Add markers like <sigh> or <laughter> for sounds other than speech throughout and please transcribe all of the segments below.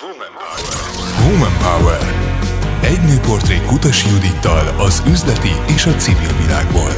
Woman Power. Woman Power. Egy nőportré Kutas Judittal az üzleti és a civil világból.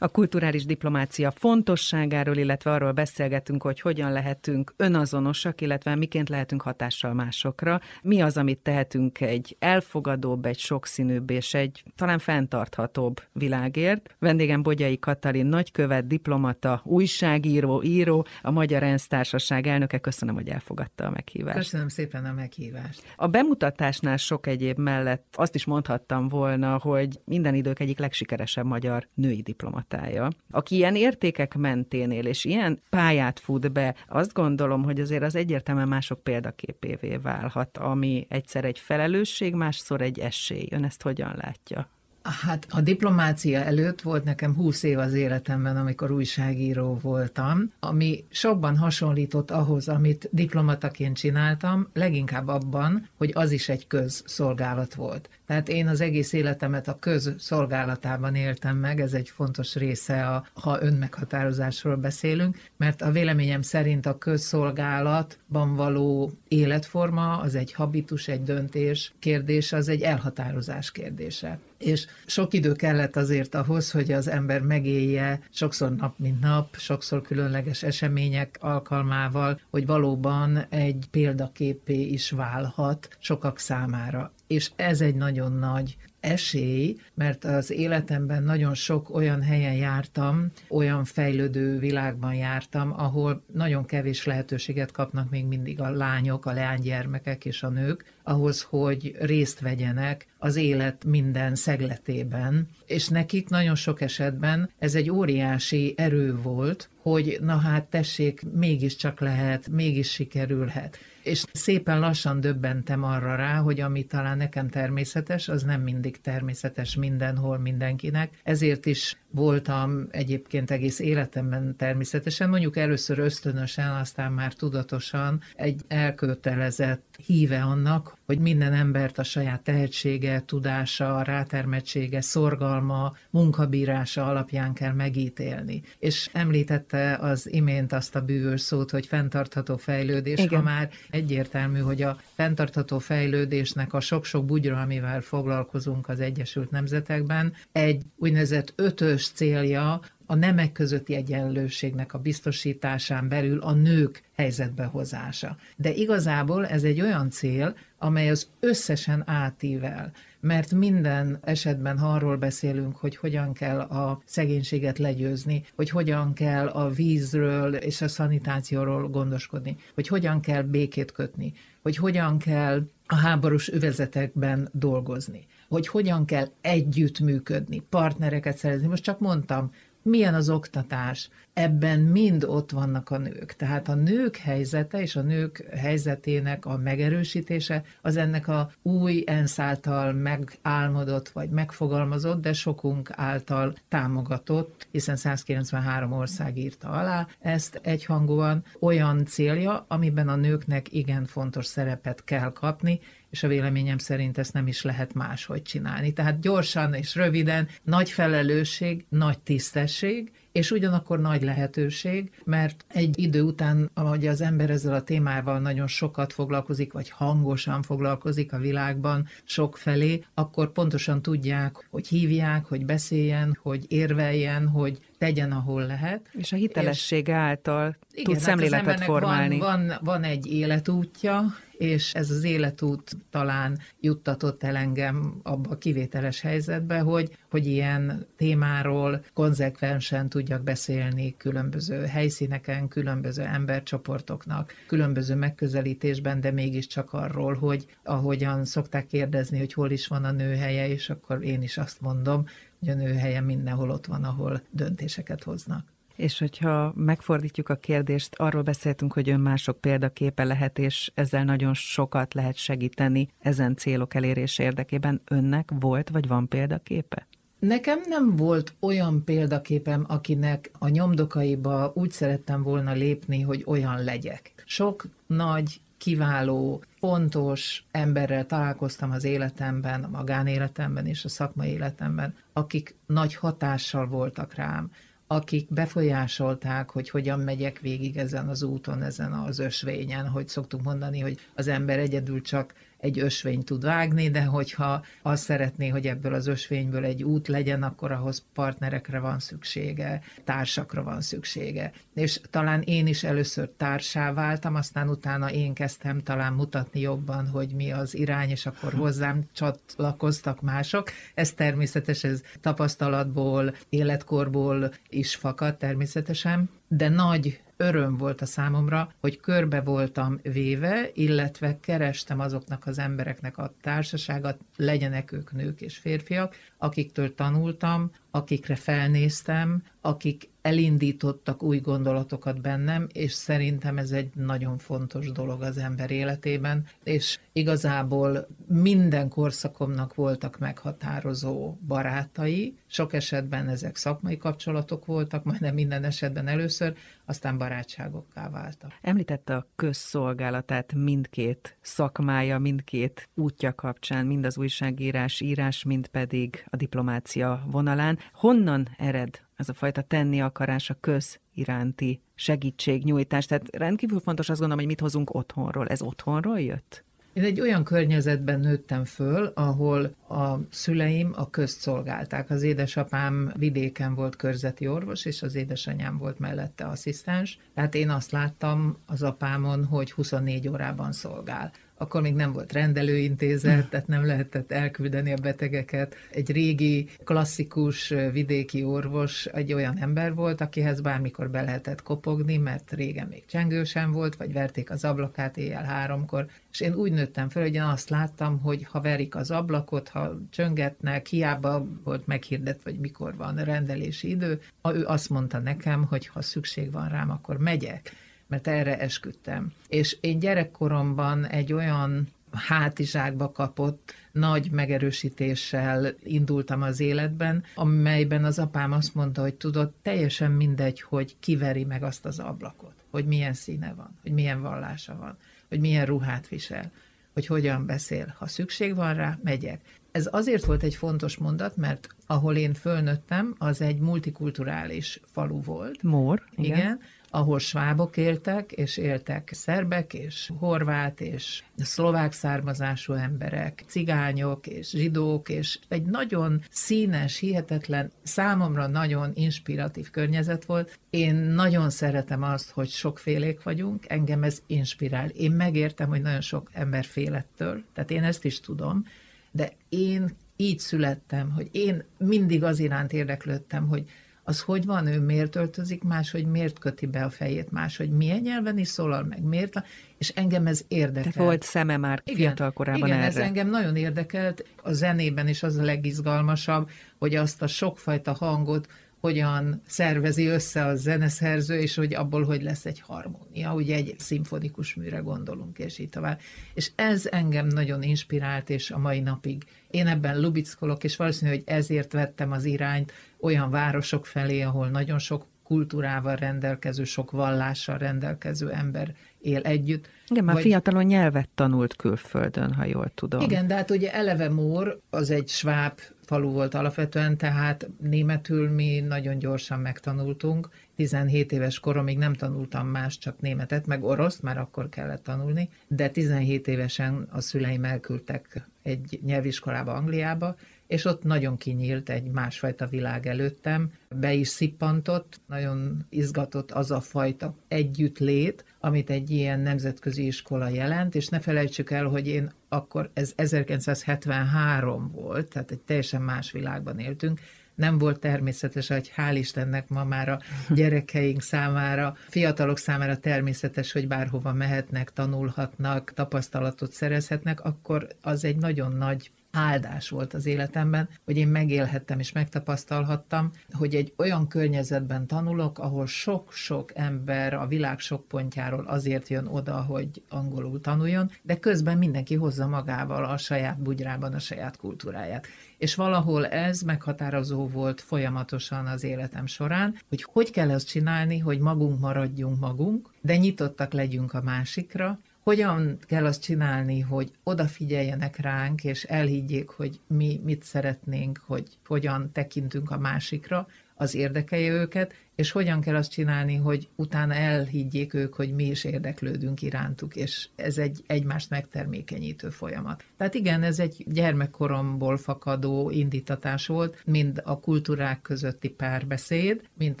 A kulturális diplomácia fontosságáról, illetve arról beszélgetünk, hogy hogyan lehetünk önazonosak, illetve miként lehetünk hatással másokra. Mi az, amit tehetünk egy elfogadóbb, egy sokszínűbb és egy talán fenntarthatóbb világért. Vendégem Bogyai Katalin nagykövet, diplomata, újságíró, író, a Magyar ENSZ Társaság elnöke. Köszönöm, hogy elfogadta a meghívást. Köszönöm szépen a meghívást. A bemutatásnál sok egyéb mellett azt is mondhattam volna, hogy minden idők egyik legsikeresebb magyar női diplomata palettája. Aki ilyen értékek mentén él, és ilyen pályát fut be, azt gondolom, hogy azért az egyértelműen mások példaképévé válhat, ami egyszer egy felelősség, másszor egy esély. Ön ezt hogyan látja? Hát a diplomácia előtt volt nekem 20 év az életemben, amikor újságíró voltam, ami sokban hasonlított ahhoz, amit diplomataként csináltam, leginkább abban, hogy az is egy közszolgálat volt. Tehát én az egész életemet a közszolgálatában éltem meg, ez egy fontos része, a, ha önmeghatározásról beszélünk, mert a véleményem szerint a közszolgálatban való életforma az egy habitus, egy döntés kérdés, az egy elhatározás kérdése és sok idő kellett azért ahhoz, hogy az ember megélje sokszor nap mint nap, sokszor különleges események alkalmával, hogy valóban egy példaképé is válhat sokak számára. És ez egy nagyon nagy esély, mert az életemben nagyon sok olyan helyen jártam, olyan fejlődő világban jártam, ahol nagyon kevés lehetőséget kapnak még mindig a lányok, a leánygyermekek és a nők, ahhoz, hogy részt vegyenek az élet minden szegletében. És nekik nagyon sok esetben ez egy óriási erő volt, hogy na hát tessék, mégiscsak lehet, mégis sikerülhet és szépen lassan döbbentem arra rá, hogy ami talán nekem természetes, az nem mindig természetes mindenhol mindenkinek. Ezért is voltam egyébként egész életemben természetesen, mondjuk először ösztönösen, aztán már tudatosan egy elkötelezett híve annak, hogy minden embert a saját tehetsége, tudása, rátermettsége, szorgalma, munkabírása alapján kell megítélni. És említette az imént azt a bűvös szót, hogy fenntartható fejlődés, Igen. ha már egyértelmű, hogy a fenntartható fejlődésnek a sok-sok bugyra, amivel foglalkozunk az Egyesült Nemzetekben, egy úgynevezett ötös célja a nemek közötti egyenlőségnek a biztosításán belül a nők helyzetbe hozása. De igazából ez egy olyan cél, amely az összesen átível, mert minden esetben, ha arról beszélünk, hogy hogyan kell a szegénységet legyőzni, hogy hogyan kell a vízről és a szanitációról gondoskodni, hogy hogyan kell békét kötni, hogy hogyan kell a háborús övezetekben dolgozni, hogy hogyan kell együttműködni, partnereket szerezni. Most csak mondtam, milyen az oktatás, ebben mind ott vannak a nők. Tehát a nők helyzete és a nők helyzetének a megerősítése az ennek a új ENSZ által megálmodott vagy megfogalmazott, de sokunk által támogatott, hiszen 193 ország írta alá ezt egyhangúan, olyan célja, amiben a nőknek igen fontos szerepet kell kapni, és a véleményem szerint ezt nem is lehet máshogy csinálni. Tehát gyorsan és röviden, nagy felelősség, nagy tisztesség, és ugyanakkor nagy lehetőség, mert egy idő után, ahogy az ember ezzel a témával nagyon sokat foglalkozik, vagy hangosan foglalkozik a világban sok felé, akkor pontosan tudják, hogy hívják, hogy beszéljen, hogy érveljen, hogy tegyen, ahol lehet. És a hitelesség és által igen, tud hát szemléletet formálni. Van, van, van egy életútja, és ez az életút talán juttatott el engem abba a kivételes helyzetbe, hogy, hogy ilyen témáról konzekvensen tudjak beszélni különböző helyszíneken, különböző embercsoportoknak, különböző megközelítésben, de mégiscsak arról, hogy ahogyan szokták kérdezni, hogy hol is van a nő helye, és akkor én is azt mondom, hogy a nő helye mindenhol ott van, ahol döntéseket hoznak. És hogyha megfordítjuk a kérdést, arról beszéltünk, hogy ön mások példaképe lehet, és ezzel nagyon sokat lehet segíteni ezen célok elérése érdekében. Önnek volt vagy van példaképe? Nekem nem volt olyan példaképem, akinek a nyomdokaiba úgy szerettem volna lépni, hogy olyan legyek. Sok nagy kiváló, fontos emberrel találkoztam az életemben, a magánéletemben és a szakmai életemben, akik nagy hatással voltak rám, akik befolyásolták, hogy hogyan megyek végig ezen az úton, ezen az ösvényen, hogy szoktuk mondani, hogy az ember egyedül csak egy ösvény tud vágni, de hogyha azt szeretné, hogy ebből az ösvényből egy út legyen, akkor ahhoz partnerekre van szüksége, társakra van szüksége. És talán én is először társá váltam, aztán utána én kezdtem talán mutatni jobban, hogy mi az irány, és akkor hozzám csatlakoztak mások. Ez természetes, ez tapasztalatból, életkorból is fakad természetesen, de nagy öröm volt a számomra, hogy körbe voltam véve, illetve kerestem azoknak az embereknek a társaságot, legyenek ők nők és férfiak, akiktől tanultam, akikre felnéztem, akik elindítottak új gondolatokat bennem, és szerintem ez egy nagyon fontos dolog az ember életében, és igazából minden korszakomnak voltak meghatározó barátai, sok esetben ezek szakmai kapcsolatok voltak, majdnem minden esetben először, aztán barátságokká váltak. Említette a közszolgálatát mindkét szakmája, mindkét útja kapcsán, mind az újságírás, írás, mind pedig a diplomácia vonalán. Honnan ered ez a fajta tenni akarás a köz iránti segítségnyújtás? Tehát rendkívül fontos azt gondolom, hogy mit hozunk otthonról. Ez otthonról jött? Én egy olyan környezetben nőttem föl, ahol a szüleim a közt szolgálták. Az édesapám vidéken volt körzeti orvos, és az édesanyám volt mellette asszisztens. Tehát én azt láttam az apámon, hogy 24 órában szolgál akkor még nem volt rendelőintézet, tehát nem lehetett elküldeni a betegeket. Egy régi, klasszikus vidéki orvos egy olyan ember volt, akihez bármikor be lehetett kopogni, mert régen még csengő sem volt, vagy verték az ablakát éjjel háromkor, és én úgy nőttem fel, hogy én azt láttam, hogy ha verik az ablakot, ha csöngetnek, hiába volt meghirdetve, hogy mikor van rendelési idő, ő azt mondta nekem, hogy ha szükség van rám, akkor megyek mert erre esküdtem. És én gyerekkoromban egy olyan hátizsákba kapott nagy megerősítéssel indultam az életben, amelyben az apám azt mondta, hogy tudod, teljesen mindegy, hogy kiveri meg azt az ablakot, hogy milyen színe van, hogy milyen vallása van, hogy milyen ruhát visel, hogy hogyan beszél. Ha szükség van rá, megyek. Ez azért volt egy fontos mondat, mert ahol én fölnőttem, az egy multikulturális falu volt. Mór, igen. igen ahol svábok éltek, és éltek szerbek, és horvát, és szlovák származású emberek, cigányok, és zsidók, és egy nagyon színes, hihetetlen, számomra nagyon inspiratív környezet volt. Én nagyon szeretem azt, hogy sokfélék vagyunk, engem ez inspirál. Én megértem, hogy nagyon sok ember félettől, tehát én ezt is tudom, de én így születtem, hogy én mindig az iránt érdeklődtem, hogy az hogy van, ő miért öltözik más, hogy miért köti be a fejét más, hogy milyen nyelven is szólal meg, miért, és engem ez érdekel. Te volt szeme már igen, fiatal korában igen, erre. ez engem nagyon érdekelt. A zenében is az a legizgalmasabb, hogy azt a sokfajta hangot hogyan szervezi össze a zeneszerző, és hogy abból hogy lesz egy harmónia, ugye egy szimfonikus műre gondolunk, és így tovább. És ez engem nagyon inspirált, és a mai napig én ebben lubickolok, és valószínű, hogy ezért vettem az irányt olyan városok felé, ahol nagyon sok kultúrával rendelkező, sok vallással rendelkező ember él együtt. Igen, már vagy... fiatalon nyelvet tanult külföldön, ha jól tudom. Igen, de hát ugye eleve Mór az egy sváb falu volt alapvetően, tehát németül mi nagyon gyorsan megtanultunk. 17 éves koromig nem tanultam más, csak németet, meg oroszt, már akkor kellett tanulni, de 17 évesen a szüleim elküldtek egy nyelviskolába Angliába, és ott nagyon kinyílt egy másfajta világ előttem, be is szippantott, nagyon izgatott az a fajta együttlét, amit egy ilyen nemzetközi iskola jelent, és ne felejtsük el, hogy én akkor ez 1973 volt, tehát egy teljesen más világban éltünk, nem volt természetes, hogy hál' Istennek ma már a <laughs> gyerekeink számára, fiatalok számára természetes, hogy bárhova mehetnek, tanulhatnak, tapasztalatot szerezhetnek, akkor az egy nagyon nagy áldás volt az életemben, hogy én megélhettem és megtapasztalhattam, hogy egy olyan környezetben tanulok, ahol sok-sok ember a világ sok pontjáról azért jön oda, hogy angolul tanuljon, de közben mindenki hozza magával a saját bugyrában a saját kultúráját. És valahol ez meghatározó volt folyamatosan az életem során, hogy hogy kell ezt csinálni, hogy magunk maradjunk magunk, de nyitottak legyünk a másikra, hogyan kell azt csinálni, hogy odafigyeljenek ránk, és elhiggyék, hogy mi mit szeretnénk, hogy hogyan tekintünk a másikra, az érdekelje őket, és hogyan kell azt csinálni, hogy utána elhiggyék ők, hogy mi is érdeklődünk irántuk, és ez egy egymást megtermékenyítő folyamat. Tehát igen, ez egy gyermekkoromból fakadó indítatás volt, mind a kultúrák közötti párbeszéd, mind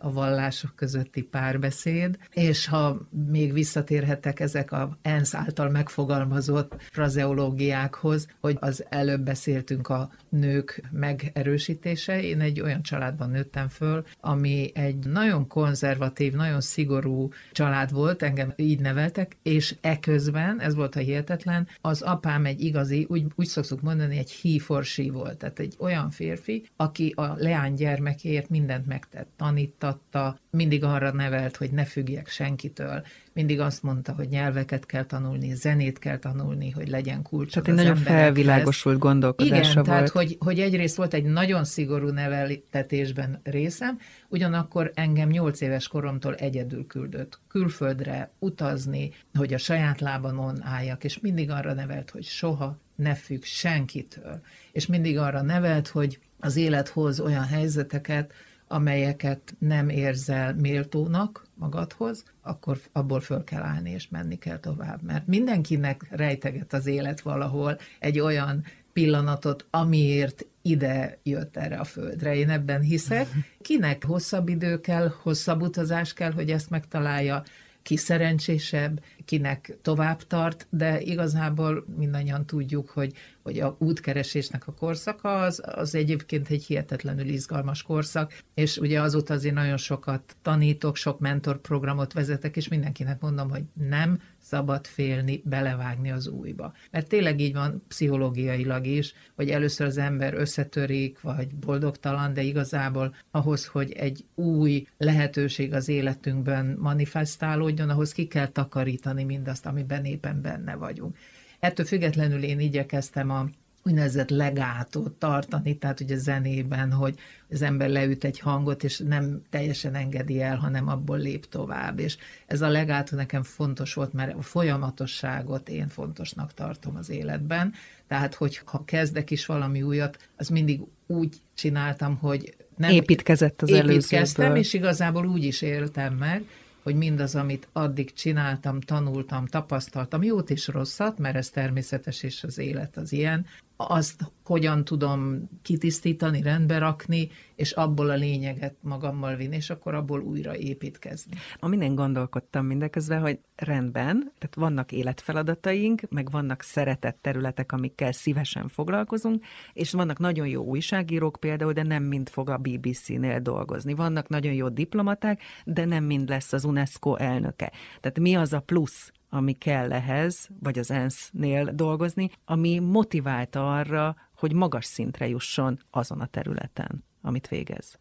a vallások közötti párbeszéd, és ha még visszatérhetek ezek a ENSZ által megfogalmazott frazeológiákhoz, hogy az előbb beszéltünk a nők megerősítése, én egy olyan családban nőttem föl, ami egy nagyon konzervatív, nagyon szigorú család volt, engem így neveltek, és eközben, ez volt a hihetetlen, az apám egy igazi, úgy, úgy szoktuk mondani, egy híforsi volt, tehát egy olyan férfi, aki a leány gyermekért mindent megtett, tanítatta, mindig arra nevelt, hogy ne függjek senkitől, mindig azt mondta, hogy nyelveket kell tanulni, zenét kell tanulni, hogy legyen kulcs. Tehát egy nagyon felvilágosult gondolkodása Igen, volt. tehát hogy, hogy egyrészt volt egy nagyon szigorú neveltetésben részem, ugyanakkor engem nyolc éves koromtól egyedül küldött külföldre utazni, hogy a saját lábamon álljak, és mindig arra nevelt, hogy soha ne függ senkitől. És mindig arra nevelt, hogy az élet hoz olyan helyzeteket, amelyeket nem érzel méltónak magadhoz, akkor abból föl kell állni és menni kell tovább. Mert mindenkinek rejteget az élet valahol egy olyan pillanatot, amiért ide jött erre a földre. Én ebben hiszek. <laughs> Kinek hosszabb idő kell, hosszabb utazás kell, hogy ezt megtalálja, ki szerencsésebb, kinek tovább tart, de igazából mindannyian tudjuk, hogy, hogy a útkeresésnek a korszaka az, az egyébként egy hihetetlenül izgalmas korszak, és ugye azóta azért nagyon sokat tanítok, sok mentorprogramot vezetek, és mindenkinek mondom, hogy nem szabad félni, belevágni az újba. Mert tényleg így van pszichológiailag is, hogy először az ember összetörik, vagy boldogtalan, de igazából ahhoz, hogy egy új lehetőség az életünkben manifestálódjon, ahhoz ki kell takarítani mindazt, amiben éppen benne vagyunk. Ettől függetlenül én igyekeztem a úgynevezett legátot tartani, tehát ugye zenében, hogy az ember leüt egy hangot, és nem teljesen engedi el, hanem abból lép tovább. És ez a legátó nekem fontos volt, mert a folyamatosságot én fontosnak tartom az életben. Tehát, hogy ha kezdek is valami újat, az mindig úgy csináltam, hogy nem építkezett az építkeztem, és igazából úgy is éltem meg, hogy mindaz, amit addig csináltam, tanultam, tapasztaltam, jót és rosszat, mert ez természetes, és az élet az ilyen, azt hogyan tudom kitisztítani, rendbe rakni, és abból a lényeget magammal vinni, és akkor abból újra építkezni. A minden gondolkodtam mindeközben, hogy rendben, tehát vannak életfeladataink, meg vannak szeretett területek, amikkel szívesen foglalkozunk, és vannak nagyon jó újságírók például, de nem mind fog a BBC-nél dolgozni. Vannak nagyon jó diplomaták, de nem mind lesz az UNESCO elnöke. Tehát mi az a plusz, ami kell ehhez, vagy az ENSZ-nél dolgozni, ami motiválta arra, hogy magas szintre jusson azon a területen, amit végez.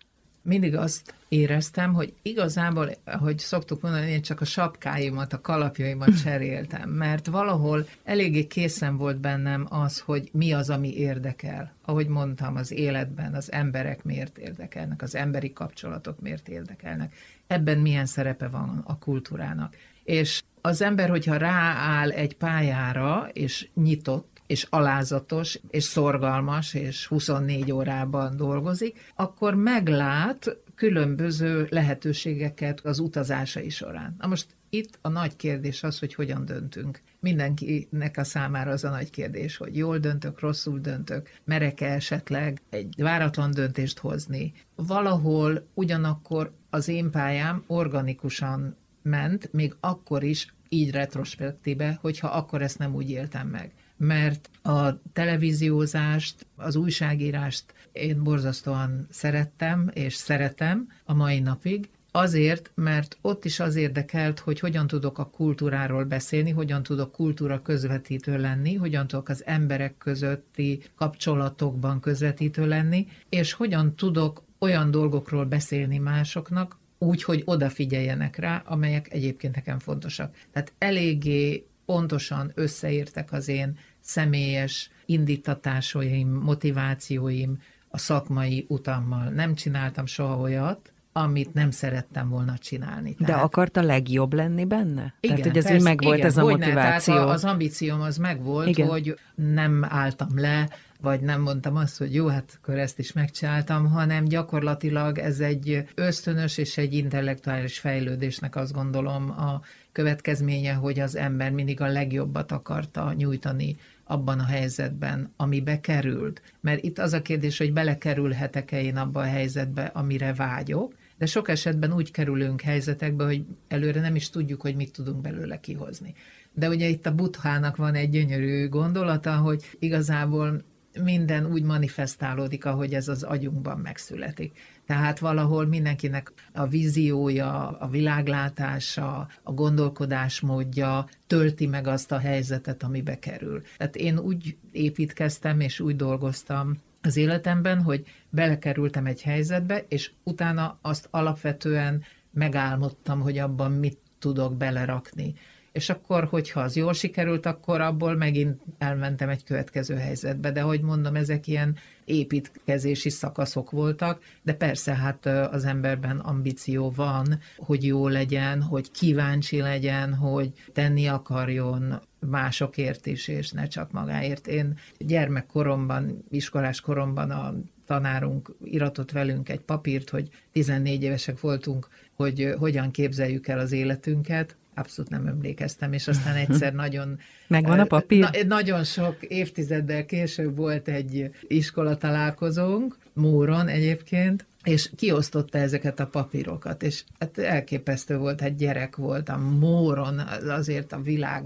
Mindig azt éreztem, hogy igazából, ahogy szoktuk mondani, én csak a sapkáimat, a kalapjaimat <laughs> cseréltem, mert valahol eléggé készen volt bennem az, hogy mi az, ami érdekel. Ahogy mondtam, az életben az emberek miért érdekelnek, az emberi kapcsolatok miért érdekelnek, ebben milyen szerepe van a kultúrának. És az ember, hogyha rááll egy pályára, és nyitott, és alázatos, és szorgalmas, és 24 órában dolgozik, akkor meglát különböző lehetőségeket az utazásai során. Na most itt a nagy kérdés az, hogy hogyan döntünk. Mindenkinek a számára az a nagy kérdés, hogy jól döntök, rosszul döntök, merek-e esetleg egy váratlan döntést hozni. Valahol ugyanakkor az én pályám organikusan ment, még akkor is így retrospektíve, hogyha akkor ezt nem úgy éltem meg. Mert a televíziózást, az újságírást én borzasztóan szerettem, és szeretem a mai napig, Azért, mert ott is az érdekelt, hogy hogyan tudok a kultúráról beszélni, hogyan tudok kultúra közvetítő lenni, hogyan tudok az emberek közötti kapcsolatokban közvetítő lenni, és hogyan tudok olyan dolgokról beszélni másoknak, úgy, hogy odafigyeljenek rá, amelyek egyébként nekem fontosak. Tehát eléggé pontosan összeértek az én személyes indítatásaim, motivációim a szakmai utammal. Nem csináltam soha olyat, amit nem szerettem volna csinálni. Tehát... De akart a legjobb lenni benne? Igen, Tehát, hogy ez persze, megvolt ez a motiváció? Ne, tehát az ambícióm az megvolt, igen. hogy nem álltam le, vagy nem mondtam azt, hogy jó, hát akkor ezt is megcsináltam, hanem gyakorlatilag ez egy ösztönös és egy intellektuális fejlődésnek azt gondolom a következménye, hogy az ember mindig a legjobbat akarta nyújtani abban a helyzetben, amibe került. Mert itt az a kérdés, hogy belekerülhetek-e én abba a helyzetbe, amire vágyok, de sok esetben úgy kerülünk helyzetekbe, hogy előre nem is tudjuk, hogy mit tudunk belőle kihozni. De ugye itt a buthának van egy gyönyörű gondolata, hogy igazából minden úgy manifestálódik, ahogy ez az agyunkban megszületik. Tehát valahol mindenkinek a víziója, a világlátása, a gondolkodásmódja tölti meg azt a helyzetet, amibe kerül. Tehát én úgy építkeztem és úgy dolgoztam az életemben, hogy belekerültem egy helyzetbe, és utána azt alapvetően megálmodtam, hogy abban mit tudok belerakni és akkor, hogyha az jól sikerült, akkor abból megint elmentem egy következő helyzetbe. De hogy mondom, ezek ilyen építkezési szakaszok voltak, de persze hát az emberben ambíció van, hogy jó legyen, hogy kíváncsi legyen, hogy tenni akarjon másokért is, és ne csak magáért. Én gyermekkoromban, iskolás koromban a tanárunk iratott velünk egy papírt, hogy 14 évesek voltunk, hogy hogyan képzeljük el az életünket, abszolút nem emlékeztem, és aztán <laughs> egyszer nagyon... Megvan a papír? Na, nagyon sok évtizeddel később volt egy iskola találkozónk, Móron egyébként, és kiosztotta ezeket a papírokat, és hát elképesztő volt, hát gyerek voltam, Móron, azért a világ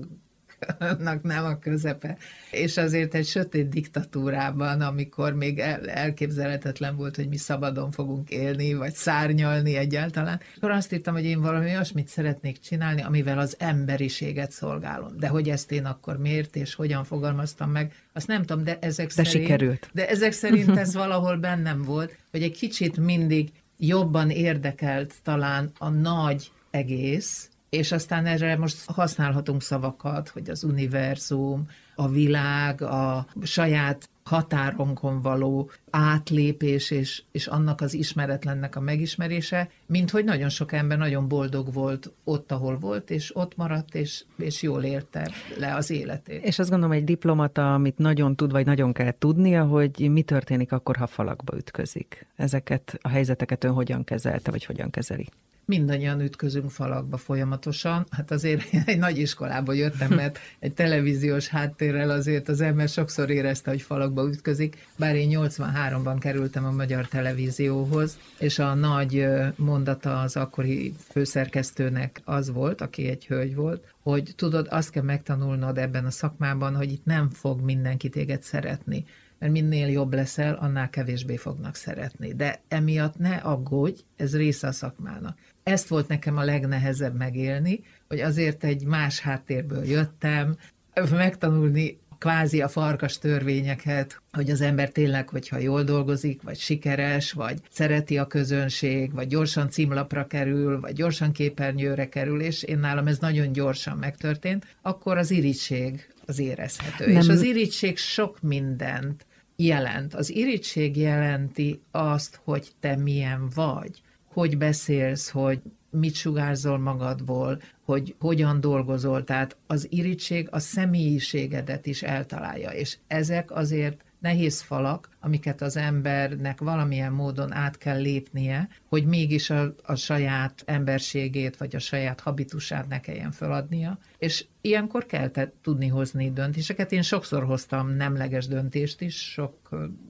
annak nem a közepe. És azért egy sötét diktatúrában, amikor még el, elképzelhetetlen volt, hogy mi szabadon fogunk élni, vagy szárnyalni egyáltalán, akkor azt írtam, hogy én valami olyasmit szeretnék csinálni, amivel az emberiséget szolgálom. De hogy ezt én akkor miért és hogyan fogalmaztam meg, azt nem tudom, de ezek de szerint... sikerült. De ezek szerint ez <laughs> valahol bennem volt, hogy egy kicsit mindig jobban érdekelt talán a nagy egész, és aztán erre most használhatunk szavakat, hogy az univerzum, a világ, a saját határonkon való átlépés és, és annak az ismeretlennek a megismerése, mint hogy nagyon sok ember nagyon boldog volt ott, ahol volt, és ott maradt, és, és jól érte le az életét. És azt gondolom, egy diplomata, amit nagyon tud, vagy nagyon kell tudnia, hogy mi történik akkor, ha falakba ütközik. Ezeket a helyzeteket ön hogyan kezelte, vagy hogyan kezeli? mindannyian ütközünk falakba folyamatosan. Hát azért én <laughs> egy nagy iskolába jöttem, mert egy televíziós háttérrel azért az ember sokszor érezte, hogy falakba ütközik. Bár én 83-ban kerültem a magyar televízióhoz, és a nagy mondata az akkori főszerkesztőnek az volt, aki egy hölgy volt, hogy tudod, azt kell megtanulnod ebben a szakmában, hogy itt nem fog mindenki téged szeretni mert minél jobb leszel, annál kevésbé fognak szeretni. De emiatt ne aggódj, ez része a szakmának. Ezt volt nekem a legnehezebb megélni, hogy azért egy más háttérből jöttem, megtanulni kvázi a farkas törvényeket, hogy az ember tényleg, hogyha jól dolgozik, vagy sikeres, vagy szereti a közönség, vagy gyorsan címlapra kerül, vagy gyorsan képernyőre kerül, és én nálam ez nagyon gyorsan megtörtént, akkor az irigység az érezhető. Nem. És az irigység sok mindent jelent. Az irítség jelenti azt, hogy te milyen vagy, hogy beszélsz, hogy mit sugárzol magadból, hogy hogyan dolgozol. Tehát az irítség a személyiségedet is eltalálja, és ezek azért nehéz falak, amiket az embernek valamilyen módon át kell lépnie, hogy mégis a, a saját emberségét, vagy a saját habitusát ne kelljen feladnia. És ilyenkor kell te tudni hozni döntéseket. Én sokszor hoztam nemleges döntést is, sok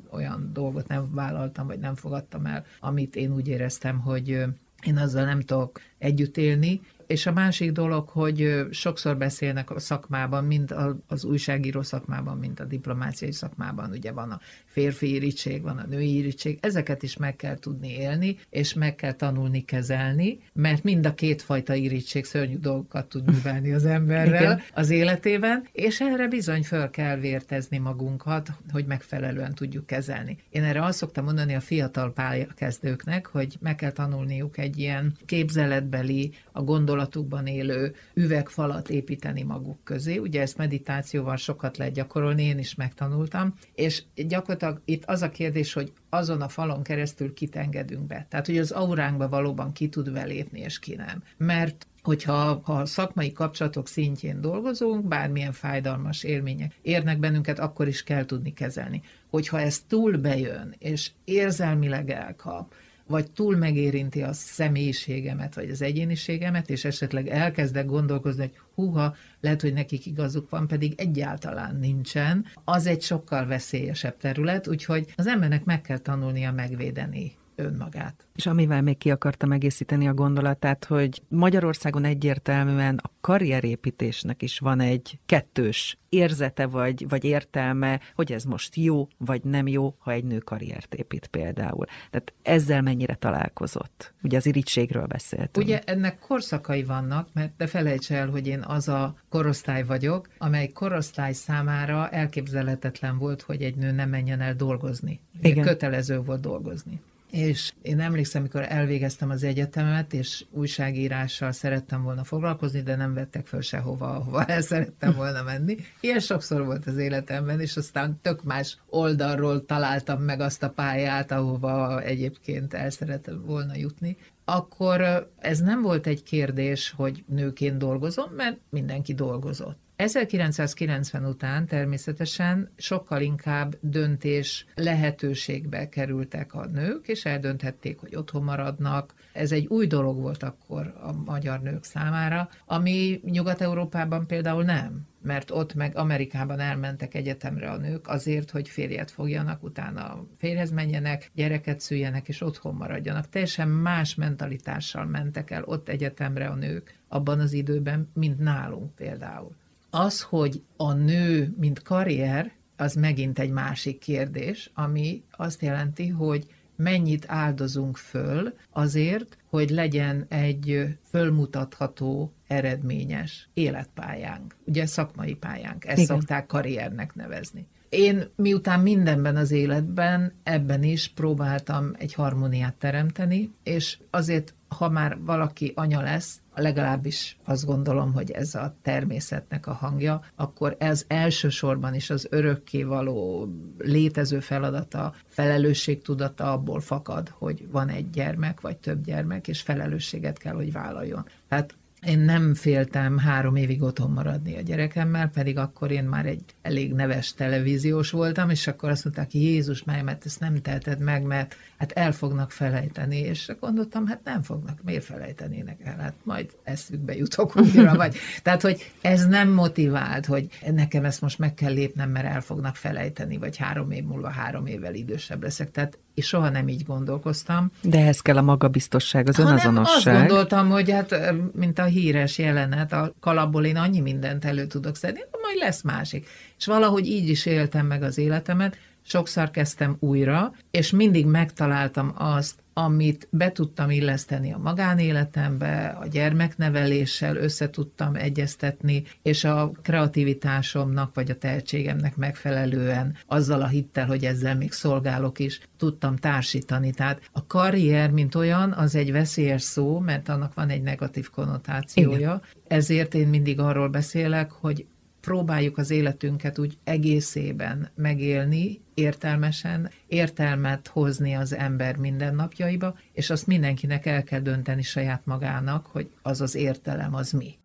olyan dolgot nem vállaltam, vagy nem fogadtam el, amit én úgy éreztem, hogy én azzal nem tudok együtt élni, és a másik dolog, hogy sokszor beszélnek a szakmában, mind az újságíró szakmában, mint a diplomáciai szakmában, ugye van a férfi irítség, van a női irítség, ezeket is meg kell tudni élni, és meg kell tanulni kezelni, mert mind a kétfajta irítség szörnyű dolgokat tud művelni az emberrel Igen. az életében, és erre bizony föl kell vértezni magunkat, hogy megfelelően tudjuk kezelni. Én erre azt szoktam mondani a fiatal pályakezdőknek, hogy meg kell tanulniuk egy ilyen képzeletbeli, a gondolat gondolatukban élő üvegfalat építeni maguk közé. Ugye ezt meditációval sokat lehet gyakorolni, én is megtanultam, és gyakorlatilag itt az a kérdés, hogy azon a falon keresztül kit engedünk be. Tehát, hogy az auránkba valóban ki tud belépni, és ki nem. Mert hogyha ha szakmai kapcsolatok szintjén dolgozunk, bármilyen fájdalmas élmények érnek bennünket, akkor is kell tudni kezelni. Hogyha ez túl bejön, és érzelmileg elkap, vagy túl megérinti a személyiségemet, vagy az egyéniségemet, és esetleg elkezdek gondolkozni, hogy húha, lehet, hogy nekik igazuk van, pedig egyáltalán nincsen, az egy sokkal veszélyesebb terület, úgyhogy az embernek meg kell tanulnia megvédeni önmagát. És amivel még ki akartam egészíteni a gondolatát, hogy Magyarországon egyértelműen a karrierépítésnek is van egy kettős érzete vagy, vagy értelme, hogy ez most jó vagy nem jó, ha egy nő karriert épít például. Tehát ezzel mennyire találkozott? Ugye az irítségről beszéltünk. Ugye ennek korszakai vannak, mert ne felejts el, hogy én az a korosztály vagyok, amely korosztály számára elképzelhetetlen volt, hogy egy nő nem menjen el dolgozni. Igen. Kötelező volt dolgozni és én emlékszem, amikor elvégeztem az egyetemet, és újságírással szerettem volna foglalkozni, de nem vettek föl sehova, ahova <laughs> el szerettem volna menni. Ilyen sokszor volt az életemben, és aztán tök más oldalról találtam meg azt a pályát, ahova egyébként el szerettem volna jutni akkor ez nem volt egy kérdés, hogy nőként dolgozom, mert mindenki dolgozott. 1990 után természetesen sokkal inkább döntés lehetőségbe kerültek a nők, és eldönthették, hogy otthon maradnak. Ez egy új dolog volt akkor a magyar nők számára, ami Nyugat-Európában például nem mert ott meg Amerikában elmentek egyetemre a nők azért, hogy férjet fogjanak, utána férhez menjenek, gyereket szüljenek, és otthon maradjanak. Teljesen más mentalitással mentek el ott egyetemre a nők abban az időben, mint nálunk például. Az, hogy a nő, mint karrier, az megint egy másik kérdés, ami azt jelenti, hogy mennyit áldozunk föl azért, hogy legyen egy fölmutatható, eredményes életpályánk. Ugye szakmai pályánk, ezt Igen. szokták karriernek nevezni. Én miután mindenben az életben, ebben is próbáltam egy harmóniát teremteni, és azért, ha már valaki anya lesz, legalábbis azt gondolom, hogy ez a természetnek a hangja, akkor ez elsősorban is az örökké való létező feladata, felelősségtudata abból fakad, hogy van egy gyermek, vagy több gyermek, és felelősséget kell, hogy vállaljon. Tehát én nem féltem három évig otthon maradni a gyerekemmel, pedig akkor én már egy elég neves televíziós voltam, és akkor azt mondták, Jézus, mert ezt nem teheted meg, mert hát el fognak felejteni, és gondoltam, hát nem fognak, miért felejtenének el, hát majd eszükbe jutok újra, <laughs> vagy. Tehát, hogy ez nem motivált, hogy nekem ezt most meg kell lépnem, mert el fognak felejteni, vagy három év múlva három évvel idősebb leszek. Tehát és soha nem így gondolkoztam. De ehhez kell a magabiztosság, az önazonosság. azt gondoltam, hogy hát, mint a híres jelenet, a kalapból én annyi mindent elő tudok szedni, majd lesz másik. És valahogy így is éltem meg az életemet, sokszor kezdtem újra, és mindig megtaláltam azt, amit be tudtam illeszteni a magánéletembe, a gyermekneveléssel össze tudtam egyeztetni, és a kreativitásomnak vagy a tehetségemnek megfelelően, azzal a hittel, hogy ezzel még szolgálok is, tudtam társítani. Tehát a karrier, mint olyan, az egy veszélyes szó, mert annak van egy negatív konnotációja. Igen. Ezért én mindig arról beszélek, hogy próbáljuk az életünket úgy egészében megélni, értelmesen, értelmet hozni az ember mindennapjaiba, és azt mindenkinek el kell dönteni saját magának, hogy az az értelem az mi.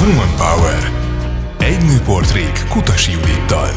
Woman Power. Egy nőportrék Kutasi Judittal.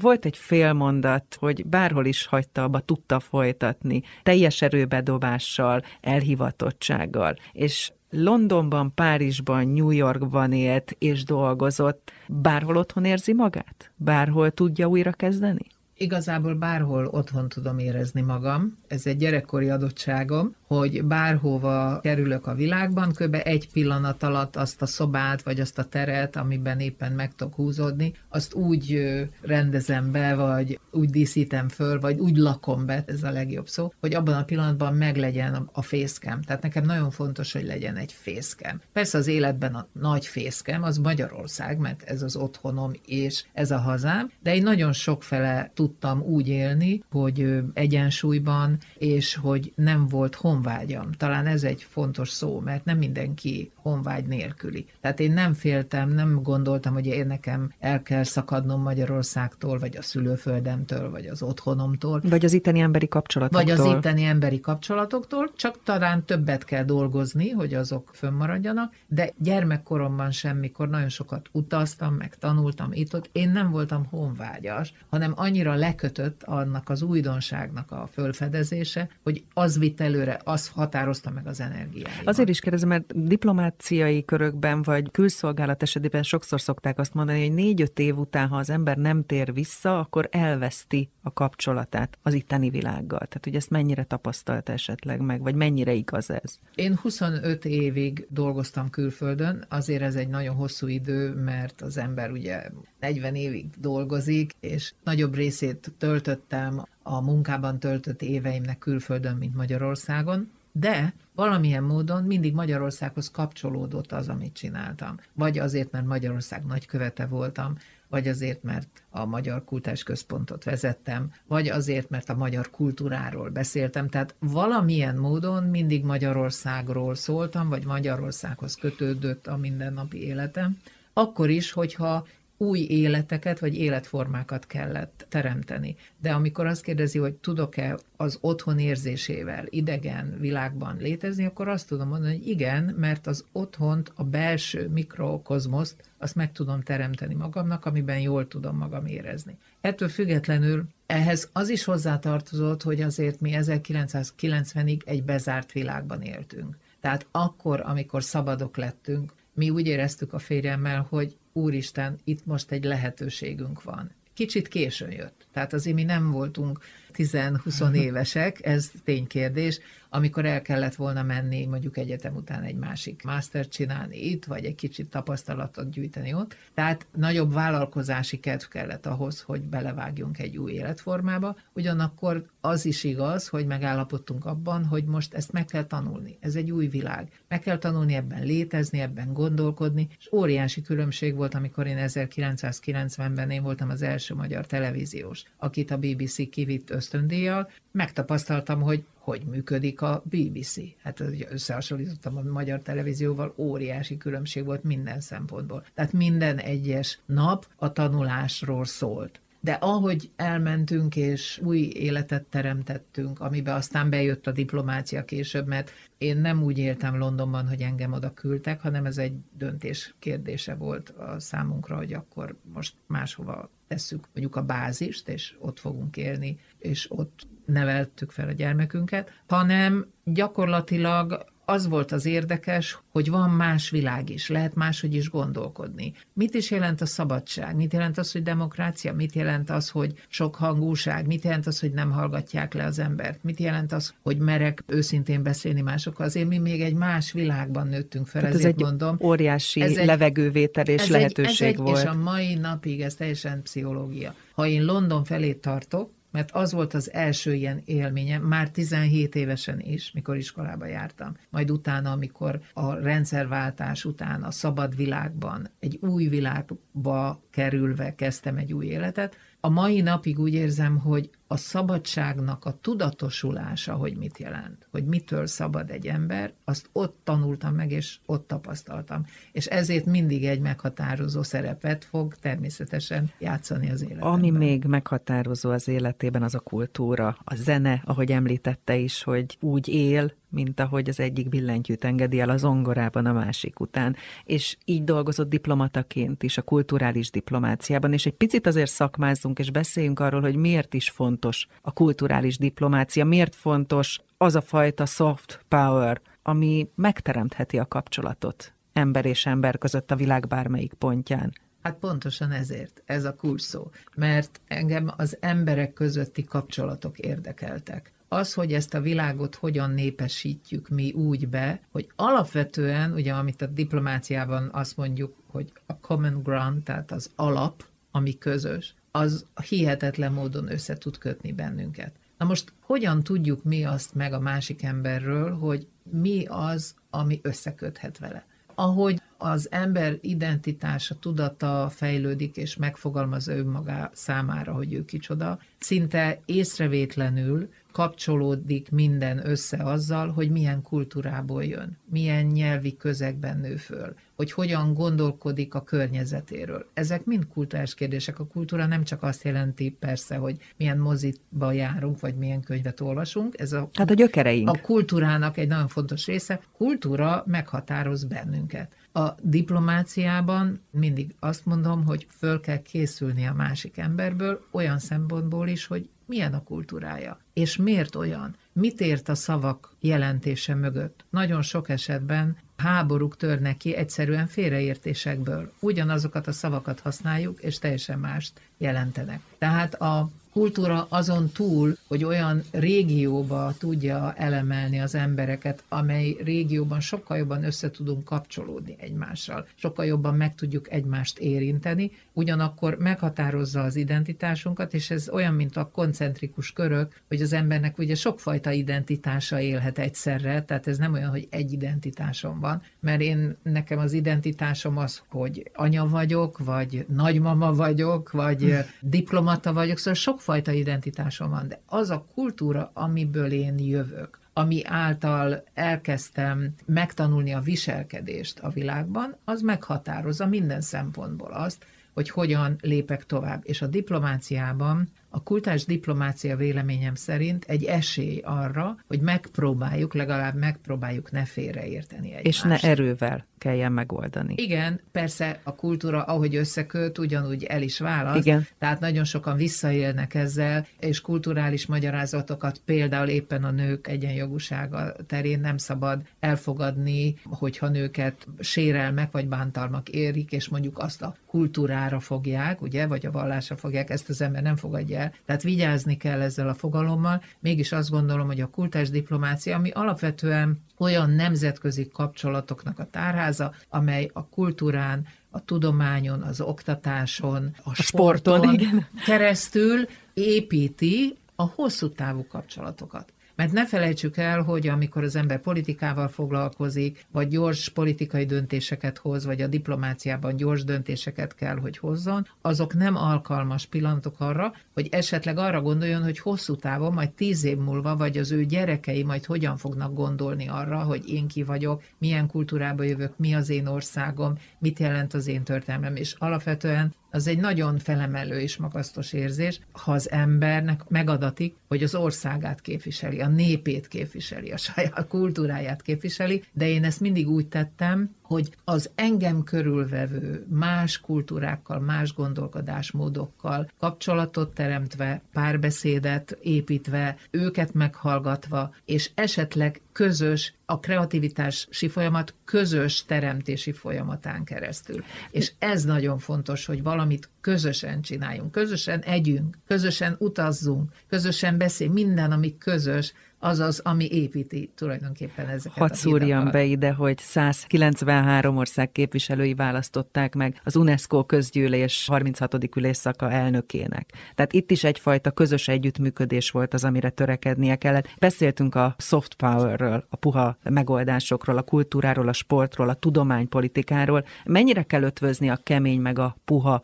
Volt egy félmondat, hogy bárhol is hagyta, abba tudta folytatni, teljes erőbedobással, elhivatottsággal, és Londonban, Párizsban, New Yorkban élt és dolgozott. Bárhol otthon érzi magát? Bárhol tudja újra kezdeni? Igazából bárhol otthon tudom érezni magam. Ez egy gyerekkori adottságom, hogy bárhova kerülök a világban, kb. egy pillanat alatt azt a szobát, vagy azt a teret, amiben éppen meg tudok húzódni, azt úgy rendezem be, vagy úgy díszítem föl, vagy úgy lakom be, ez a legjobb szó, hogy abban a pillanatban meglegyen a fészkem. Tehát nekem nagyon fontos, hogy legyen egy fészkem. Persze az életben a nagy fészkem az Magyarország, mert ez az otthonom és ez a hazám, de én nagyon sokfele tudtam úgy élni, hogy egyensúlyban, és hogy nem volt honvágyam. Talán ez egy fontos szó, mert nem mindenki honvágy nélküli. Tehát én nem féltem, nem gondoltam, hogy én nekem el kell szakadnom Magyarországtól, vagy a szülőföldemtől, vagy az otthonomtól. Vagy az itteni emberi kapcsolatoktól. Vagy az itteni emberi kapcsolatoktól, csak talán többet kell dolgozni, hogy azok fönnmaradjanak, de gyermekkoromban semmikor nagyon sokat utaztam, meg tanultam itt-ott. Én nem voltam honvágyas, hanem annyira lekötött annak az újdonságnak a fölfedezése, hogy az vitt előre, az határozta meg az energiáimat. Azért is kérdezem, mert diplomáciai körökben vagy külszolgálat esetében sokszor szokták azt mondani, hogy négy-öt év után, ha az ember nem tér vissza, akkor elveszti a kapcsolatát az itteni világgal. Tehát, hogy ezt mennyire tapasztalt esetleg meg, vagy mennyire igaz ez? Én 25 évig dolgoztam külföldön, azért ez egy nagyon hosszú idő, mert az ember ugye 40 évig dolgozik, és nagyobb részét töltöttem a munkában töltött éveimnek külföldön, mint Magyarországon, de valamilyen módon mindig Magyarországhoz kapcsolódott az, amit csináltam. Vagy azért, mert Magyarország nagykövete voltam, vagy azért, mert a Magyar Kultás Központot vezettem, vagy azért, mert a magyar kultúráról beszéltem. Tehát valamilyen módon mindig Magyarországról szóltam, vagy Magyarországhoz kötődött a mindennapi életem. Akkor is, hogyha új életeket vagy életformákat kellett teremteni. De amikor azt kérdezi, hogy tudok-e az otthon érzésével idegen világban létezni, akkor azt tudom mondani, hogy igen, mert az otthont, a belső mikrokozmoszt, azt meg tudom teremteni magamnak, amiben jól tudom magam érezni. Ettől függetlenül ehhez az is hozzátartozott, hogy azért mi 1990-ig egy bezárt világban éltünk. Tehát akkor, amikor szabadok lettünk, mi úgy éreztük a férjemmel, hogy úristen, itt most egy lehetőségünk van. Kicsit későn jött. Tehát azért mi nem voltunk 10-20 évesek, ez ténykérdés, amikor el kellett volna menni mondjuk egyetem után egy másik master csinálni itt, vagy egy kicsit tapasztalatot gyűjteni ott. Tehát nagyobb vállalkozási kedv kellett ahhoz, hogy belevágjunk egy új életformába. Ugyanakkor az is igaz, hogy megállapodtunk abban, hogy most ezt meg kell tanulni. Ez egy új világ. Meg kell tanulni ebben létezni, ebben gondolkodni, és óriási különbség volt, amikor én 1990-ben én voltam az első magyar televíziós, akit a BBC kivitt ösztöndíjjal, megtapasztaltam, hogy hogy működik a BBC. Hát összehasonlítottam a magyar televízióval, óriási különbség volt minden szempontból. Tehát minden egyes nap a tanulásról szólt. De ahogy elmentünk és új életet teremtettünk, amiben aztán bejött a diplomácia később, mert én nem úgy éltem Londonban, hogy engem oda küldtek, hanem ez egy döntés kérdése volt a számunkra, hogy akkor most máshova tesszük mondjuk a bázist, és ott fogunk élni, és ott neveltük fel a gyermekünket, hanem gyakorlatilag az volt az érdekes, hogy van más világ is, lehet máshogy is gondolkodni. Mit is jelent a szabadság? Mit jelent az, hogy demokrácia? Mit jelent az, hogy sok hangúság? Mit jelent az, hogy nem hallgatják le az embert? Mit jelent az, hogy merek őszintén beszélni másokkal? Azért mi még egy más világban nőttünk fel, Tehát ezért ez egy mondom. óriási ez egy, levegővétel és ez lehetőség egy, ez volt. Egy, és a mai napig ez teljesen pszichológia. Ha én London felé tartok, mert az volt az első ilyen élményem, már 17 évesen is, mikor iskolába jártam. Majd utána, amikor a rendszerváltás után a szabad világban, egy új világba kerülve kezdtem egy új életet, a mai napig úgy érzem, hogy a szabadságnak a tudatosulása, hogy mit jelent, hogy mitől szabad egy ember, azt ott tanultam meg, és ott tapasztaltam. És ezért mindig egy meghatározó szerepet fog természetesen játszani az életben. Ami még meghatározó az életében, az a kultúra, a zene, ahogy említette is, hogy úgy él, mint ahogy az egyik billentyűt engedi el a zongorában a másik után, és így dolgozott diplomataként is a kulturális diplomáciában, és egy picit azért szakmázzunk, és beszéljünk arról, hogy miért is fontos a kulturális diplomácia, miért fontos az a fajta soft power, ami megteremtheti a kapcsolatot ember és ember között a világ bármelyik pontján. Hát pontosan ezért, ez a kurszó. Mert engem az emberek közötti kapcsolatok érdekeltek az, hogy ezt a világot hogyan népesítjük mi úgy be, hogy alapvetően, ugye amit a diplomáciában azt mondjuk, hogy a common ground, tehát az alap, ami közös, az hihetetlen módon össze tud kötni bennünket. Na most hogyan tudjuk mi azt meg a másik emberről, hogy mi az, ami összeköthet vele? Ahogy az ember identitása, tudata fejlődik és megfogalmazza önmaga számára, hogy ő kicsoda, szinte észrevétlenül kapcsolódik minden össze azzal, hogy milyen kultúrából jön, milyen nyelvi közegben nő föl, hogy hogyan gondolkodik a környezetéről. Ezek mind kulturális kérdések. A kultúra nem csak azt jelenti persze, hogy milyen mozitba járunk, vagy milyen könyvet olvasunk. Ez a, hát a gyökereink. A kultúrának egy nagyon fontos része. Kultúra meghatároz bennünket. A diplomáciában mindig azt mondom, hogy föl kell készülni a másik emberből, olyan szempontból is, hogy milyen a kultúrája, és miért olyan, mit ért a szavak jelentése mögött. Nagyon sok esetben háborúk törnek ki egyszerűen félreértésekből. Ugyanazokat a szavakat használjuk, és teljesen mást jelentenek. Tehát a kultúra azon túl, hogy olyan régióba tudja elemelni az embereket, amely régióban sokkal jobban össze tudunk kapcsolódni egymással, sokkal jobban meg tudjuk egymást érinteni, ugyanakkor meghatározza az identitásunkat, és ez olyan, mint a koncentrikus körök, hogy az embernek ugye sokfajta identitása élhet egyszerre, tehát ez nem olyan, hogy egy identitásom van, mert én nekem az identitásom az, hogy anya vagyok, vagy nagymama vagyok, vagy <laughs> diplomata vagyok, szóval sok sokfajta identitásom van, de az a kultúra, amiből én jövök, ami által elkezdtem megtanulni a viselkedést a világban, az meghatározza minden szempontból azt, hogy hogyan lépek tovább. És a diplomáciában a kultás diplomácia véleményem szerint egy esély arra, hogy megpróbáljuk, legalább megpróbáljuk ne félreérteni egymást. És ne erővel kelljen megoldani. Igen, persze a kultúra, ahogy összeköt, ugyanúgy el is választ. Igen. Tehát nagyon sokan visszaélnek ezzel, és kulturális magyarázatokat például éppen a nők egyenjogúsága terén nem szabad elfogadni, hogyha nőket sérelmek vagy bántalmak érik, és mondjuk azt a kultúrára fogják, ugye, vagy a vallásra fogják, ezt az ember nem fogadja el. Tehát vigyázni kell ezzel a fogalommal. Mégis azt gondolom, hogy a kultás diplomácia, ami alapvetően olyan nemzetközi kapcsolatoknak a tárháza, amely a kultúrán, a tudományon, az oktatáson, a, a sporton, sporton igen. keresztül építi a hosszú távú kapcsolatokat. Mert ne felejtsük el, hogy amikor az ember politikával foglalkozik, vagy gyors politikai döntéseket hoz, vagy a diplomáciában gyors döntéseket kell, hogy hozzon, azok nem alkalmas pillanatok arra, hogy esetleg arra gondoljon, hogy hosszú távon, majd tíz év múlva, vagy az ő gyerekei majd hogyan fognak gondolni arra, hogy én ki vagyok, milyen kultúrába jövök, mi az én országom, mit jelent az én történelmem, és alapvetően az egy nagyon felemelő és magasztos érzés, ha az embernek megadatik, hogy az országát képviseli, a népét képviseli, a saját kultúráját képviseli, de én ezt mindig úgy tettem, hogy az engem körülvevő más kultúrákkal, más gondolkodásmódokkal kapcsolatot teremtve, párbeszédet építve, őket meghallgatva, és esetleg közös, a kreativitási folyamat közös teremtési folyamatán keresztül. És ez nagyon fontos, hogy valamit közösen csináljunk, közösen együnk, közösen utazzunk, közösen beszél, minden, ami közös, az az, ami építi tulajdonképpen ezeket Hadd szúrjam be ide, hogy 193 ország képviselői választották meg az UNESCO közgyűlés 36. ülésszaka elnökének. Tehát itt is egyfajta közös együttműködés volt az, amire törekednie kellett. Beszéltünk a soft powerről, a puha megoldásokról, a kultúráról, a sportról, a tudománypolitikáról. Mennyire kell ötvözni a kemény meg a puha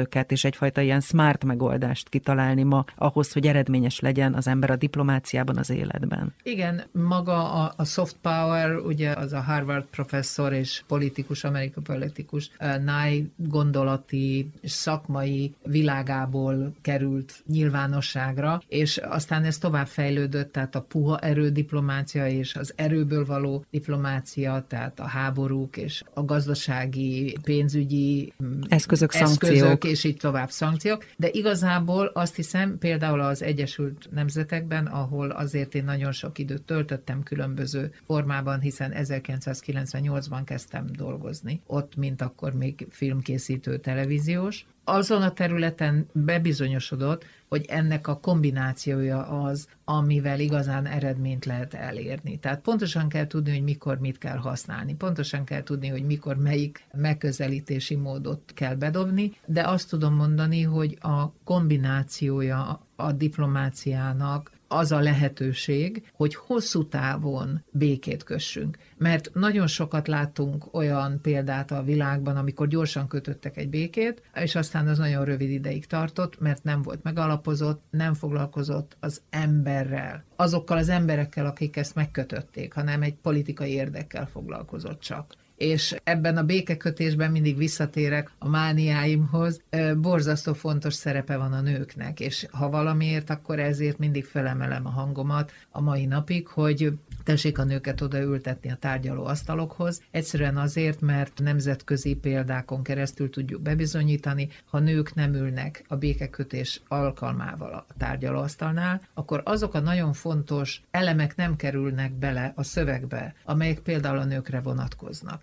eszközöket, és egyfajta ilyen smart megoldást kitalálni ma ahhoz, hogy eredményes legyen az ember a diplomáciában az élet? életben. Igen, maga a, a soft power, ugye az a Harvard professzor és politikus, amerikai politikus, Nye gondolati és szakmai világából került nyilvánosságra, és aztán ez tovább fejlődött, tehát a puha erődiplomácia és az erőből való diplomácia, tehát a háborúk és a gazdasági, pénzügyi eszközök, eszközök szankciók, és így tovább szankciók, de igazából azt hiszem, például az Egyesült Nemzetekben, ahol azért én nagyon sok időt töltöttem különböző formában, hiszen 1998-ban kezdtem dolgozni. Ott, mint akkor még filmkészítő televíziós, azon a területen bebizonyosodott, hogy ennek a kombinációja az, amivel igazán eredményt lehet elérni. Tehát pontosan kell tudni, hogy mikor mit kell használni, pontosan kell tudni, hogy mikor melyik megközelítési módot kell bedobni, de azt tudom mondani, hogy a kombinációja a diplomáciának az a lehetőség, hogy hosszú távon békét kössünk. Mert nagyon sokat látunk olyan példát a világban, amikor gyorsan kötöttek egy békét, és aztán az nagyon rövid ideig tartott, mert nem volt megalapozott, nem foglalkozott az emberrel, azokkal az emberekkel, akik ezt megkötötték, hanem egy politikai érdekkel foglalkozott csak és ebben a békekötésben mindig visszatérek a mániáimhoz, borzasztó fontos szerepe van a nőknek, és ha valamiért, akkor ezért mindig felemelem a hangomat a mai napig, hogy tessék a nőket odaültetni a tárgyaló asztalokhoz, egyszerűen azért, mert nemzetközi példákon keresztül tudjuk bebizonyítani, ha nők nem ülnek a békekötés alkalmával a tárgyalóasztalnál, akkor azok a nagyon fontos elemek nem kerülnek bele a szövegbe, amelyek például a nőkre vonatkoznak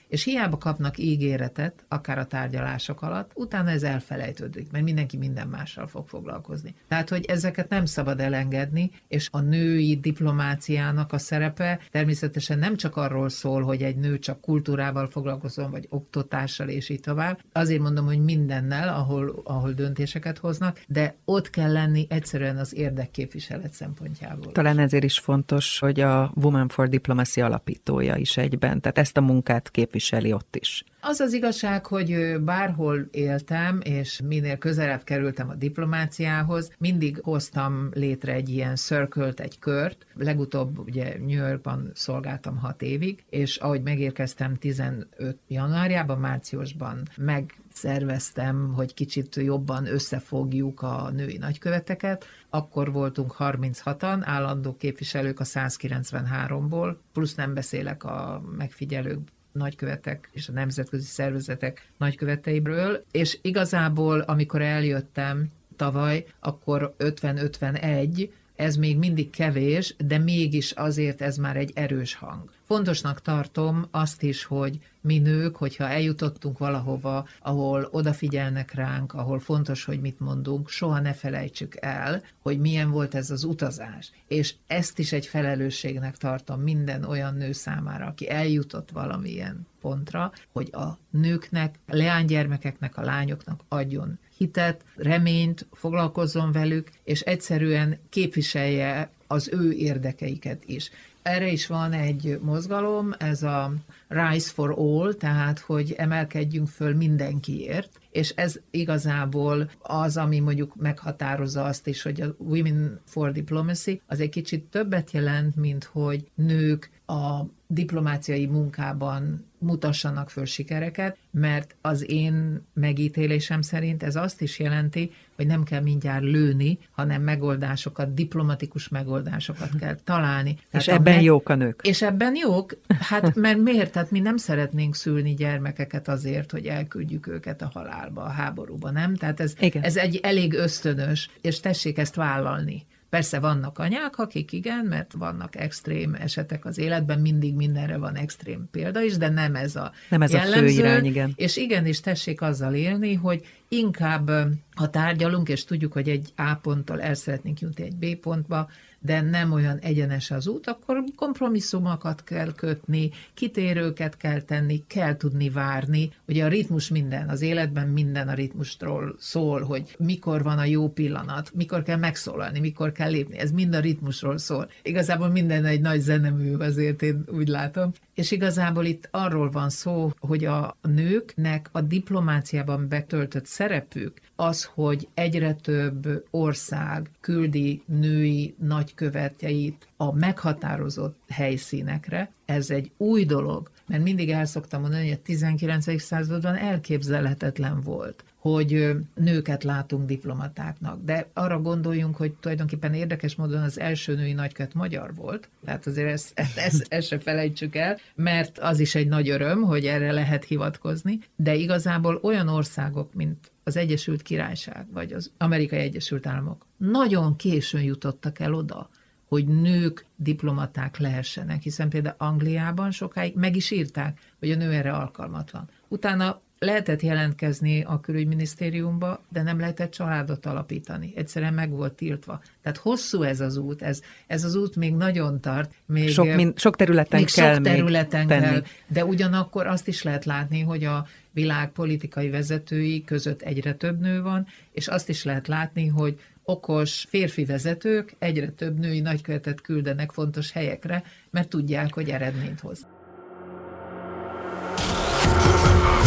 és hiába kapnak ígéretet, akár a tárgyalások alatt, utána ez elfelejtődik, mert mindenki minden mással fog foglalkozni. Tehát, hogy ezeket nem szabad elengedni, és a női diplomáciának a szerepe természetesen nem csak arról szól, hogy egy nő csak kultúrával foglalkozom, vagy oktatással, és így tovább. Azért mondom, hogy mindennel, ahol, ahol döntéseket hoznak, de ott kell lenni egyszerűen az érdekképviselet szempontjából. Talán ezért is fontos, hogy a Women for Diplomacy alapítója is egyben, tehát ezt a munkát képvisel képviseli ott is. Az az igazság, hogy bárhol éltem, és minél közelebb kerültem a diplomáciához, mindig hoztam létre egy ilyen circle egy kört. Legutóbb ugye New Yorkban szolgáltam hat évig, és ahogy megérkeztem 15 januárjában, márciusban meg szerveztem, hogy kicsit jobban összefogjuk a női nagyköveteket. Akkor voltunk 36-an, állandó képviselők a 193-ból, plusz nem beszélek a megfigyelők nagykövetek és a nemzetközi szervezetek nagyköveteibről, és igazából, amikor eljöttem tavaly, akkor 50-51, ez még mindig kevés, de mégis azért ez már egy erős hang. Fontosnak tartom azt is, hogy mi nők, hogyha eljutottunk valahova, ahol odafigyelnek ránk, ahol fontos, hogy mit mondunk, soha ne felejtsük el, hogy milyen volt ez az utazás. És ezt is egy felelősségnek tartom minden olyan nő számára, aki eljutott valamilyen pontra, hogy a nőknek, leánygyermekeknek, a lányoknak adjon hitet, reményt, foglalkozzon velük, és egyszerűen képviselje az ő érdekeiket is. Erre is van egy mozgalom, ez a Rise for All, tehát hogy emelkedjünk föl mindenkiért, és ez igazából az, ami mondjuk meghatározza azt is, hogy a Women for Diplomacy az egy kicsit többet jelent, mint hogy nők a diplomáciai munkában mutassanak föl sikereket, mert az én megítélésem szerint ez azt is jelenti, hogy nem kell mindjárt lőni, hanem megoldásokat, diplomatikus megoldásokat kell találni. Tehát és ebben meg... jók a nők. És ebben jók, hát mert miért? Tehát mi nem szeretnénk szülni gyermekeket azért, hogy elküldjük őket a halálba, a háborúba, nem? Tehát ez, ez egy elég ösztönös, és tessék ezt vállalni. Persze vannak anyák, akik igen, mert vannak extrém esetek az életben, mindig mindenre van extrém példa is, de nem ez a Nem ez jellemző, a fő irány, igen. És igenis tessék azzal élni, hogy inkább ha tárgyalunk, és tudjuk, hogy egy A ponttól el szeretnénk jutni egy B pontba, de nem olyan egyenes az út, akkor kompromisszumokat kell kötni, kitérőket kell tenni, kell tudni várni. Ugye a ritmus minden, az életben minden a ritmusról szól, hogy mikor van a jó pillanat, mikor kell megszólalni, mikor kell lépni. Ez mind a ritmusról szól. Igazából minden egy nagy zenemű, azért én úgy látom. És igazából itt arról van szó, hogy a nőknek a diplomáciában betöltött szerepük az, hogy egyre több ország küldi női nagykövetjeit a meghatározott helyszínekre, ez egy új dolog, mert mindig el szoktam mondani, hogy a 19. században elképzelhetetlen volt, hogy nőket látunk diplomatáknak. De arra gondoljunk, hogy tulajdonképpen érdekes módon az első női nagykövet magyar volt, tehát azért ezt, ezt, ezt, ezt se felejtsük el, mert az is egy nagy öröm, hogy erre lehet hivatkozni, de igazából olyan országok, mint az Egyesült Királyság, vagy az Amerikai Egyesült Államok nagyon későn jutottak el oda, hogy nők diplomaták lehessenek, hiszen például Angliában sokáig meg is írták, hogy a nő erre alkalmatlan. Utána lehetett jelentkezni a külügyminisztériumba, de nem lehetett családot alapítani. Egyszerűen meg volt tiltva. Tehát hosszú ez az út, ez, ez az út még nagyon tart. Még, sok, min, sok területen még kell sok területen még kell, de ugyanakkor azt is lehet látni, hogy a világ politikai vezetői között egyre több nő van, és azt is lehet látni, hogy okos férfi vezetők egyre több női nagykövetet küldenek fontos helyekre, mert tudják, hogy eredményt hoz.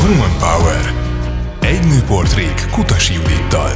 Woman Power. Egy nőportrék Kutasi Judittal.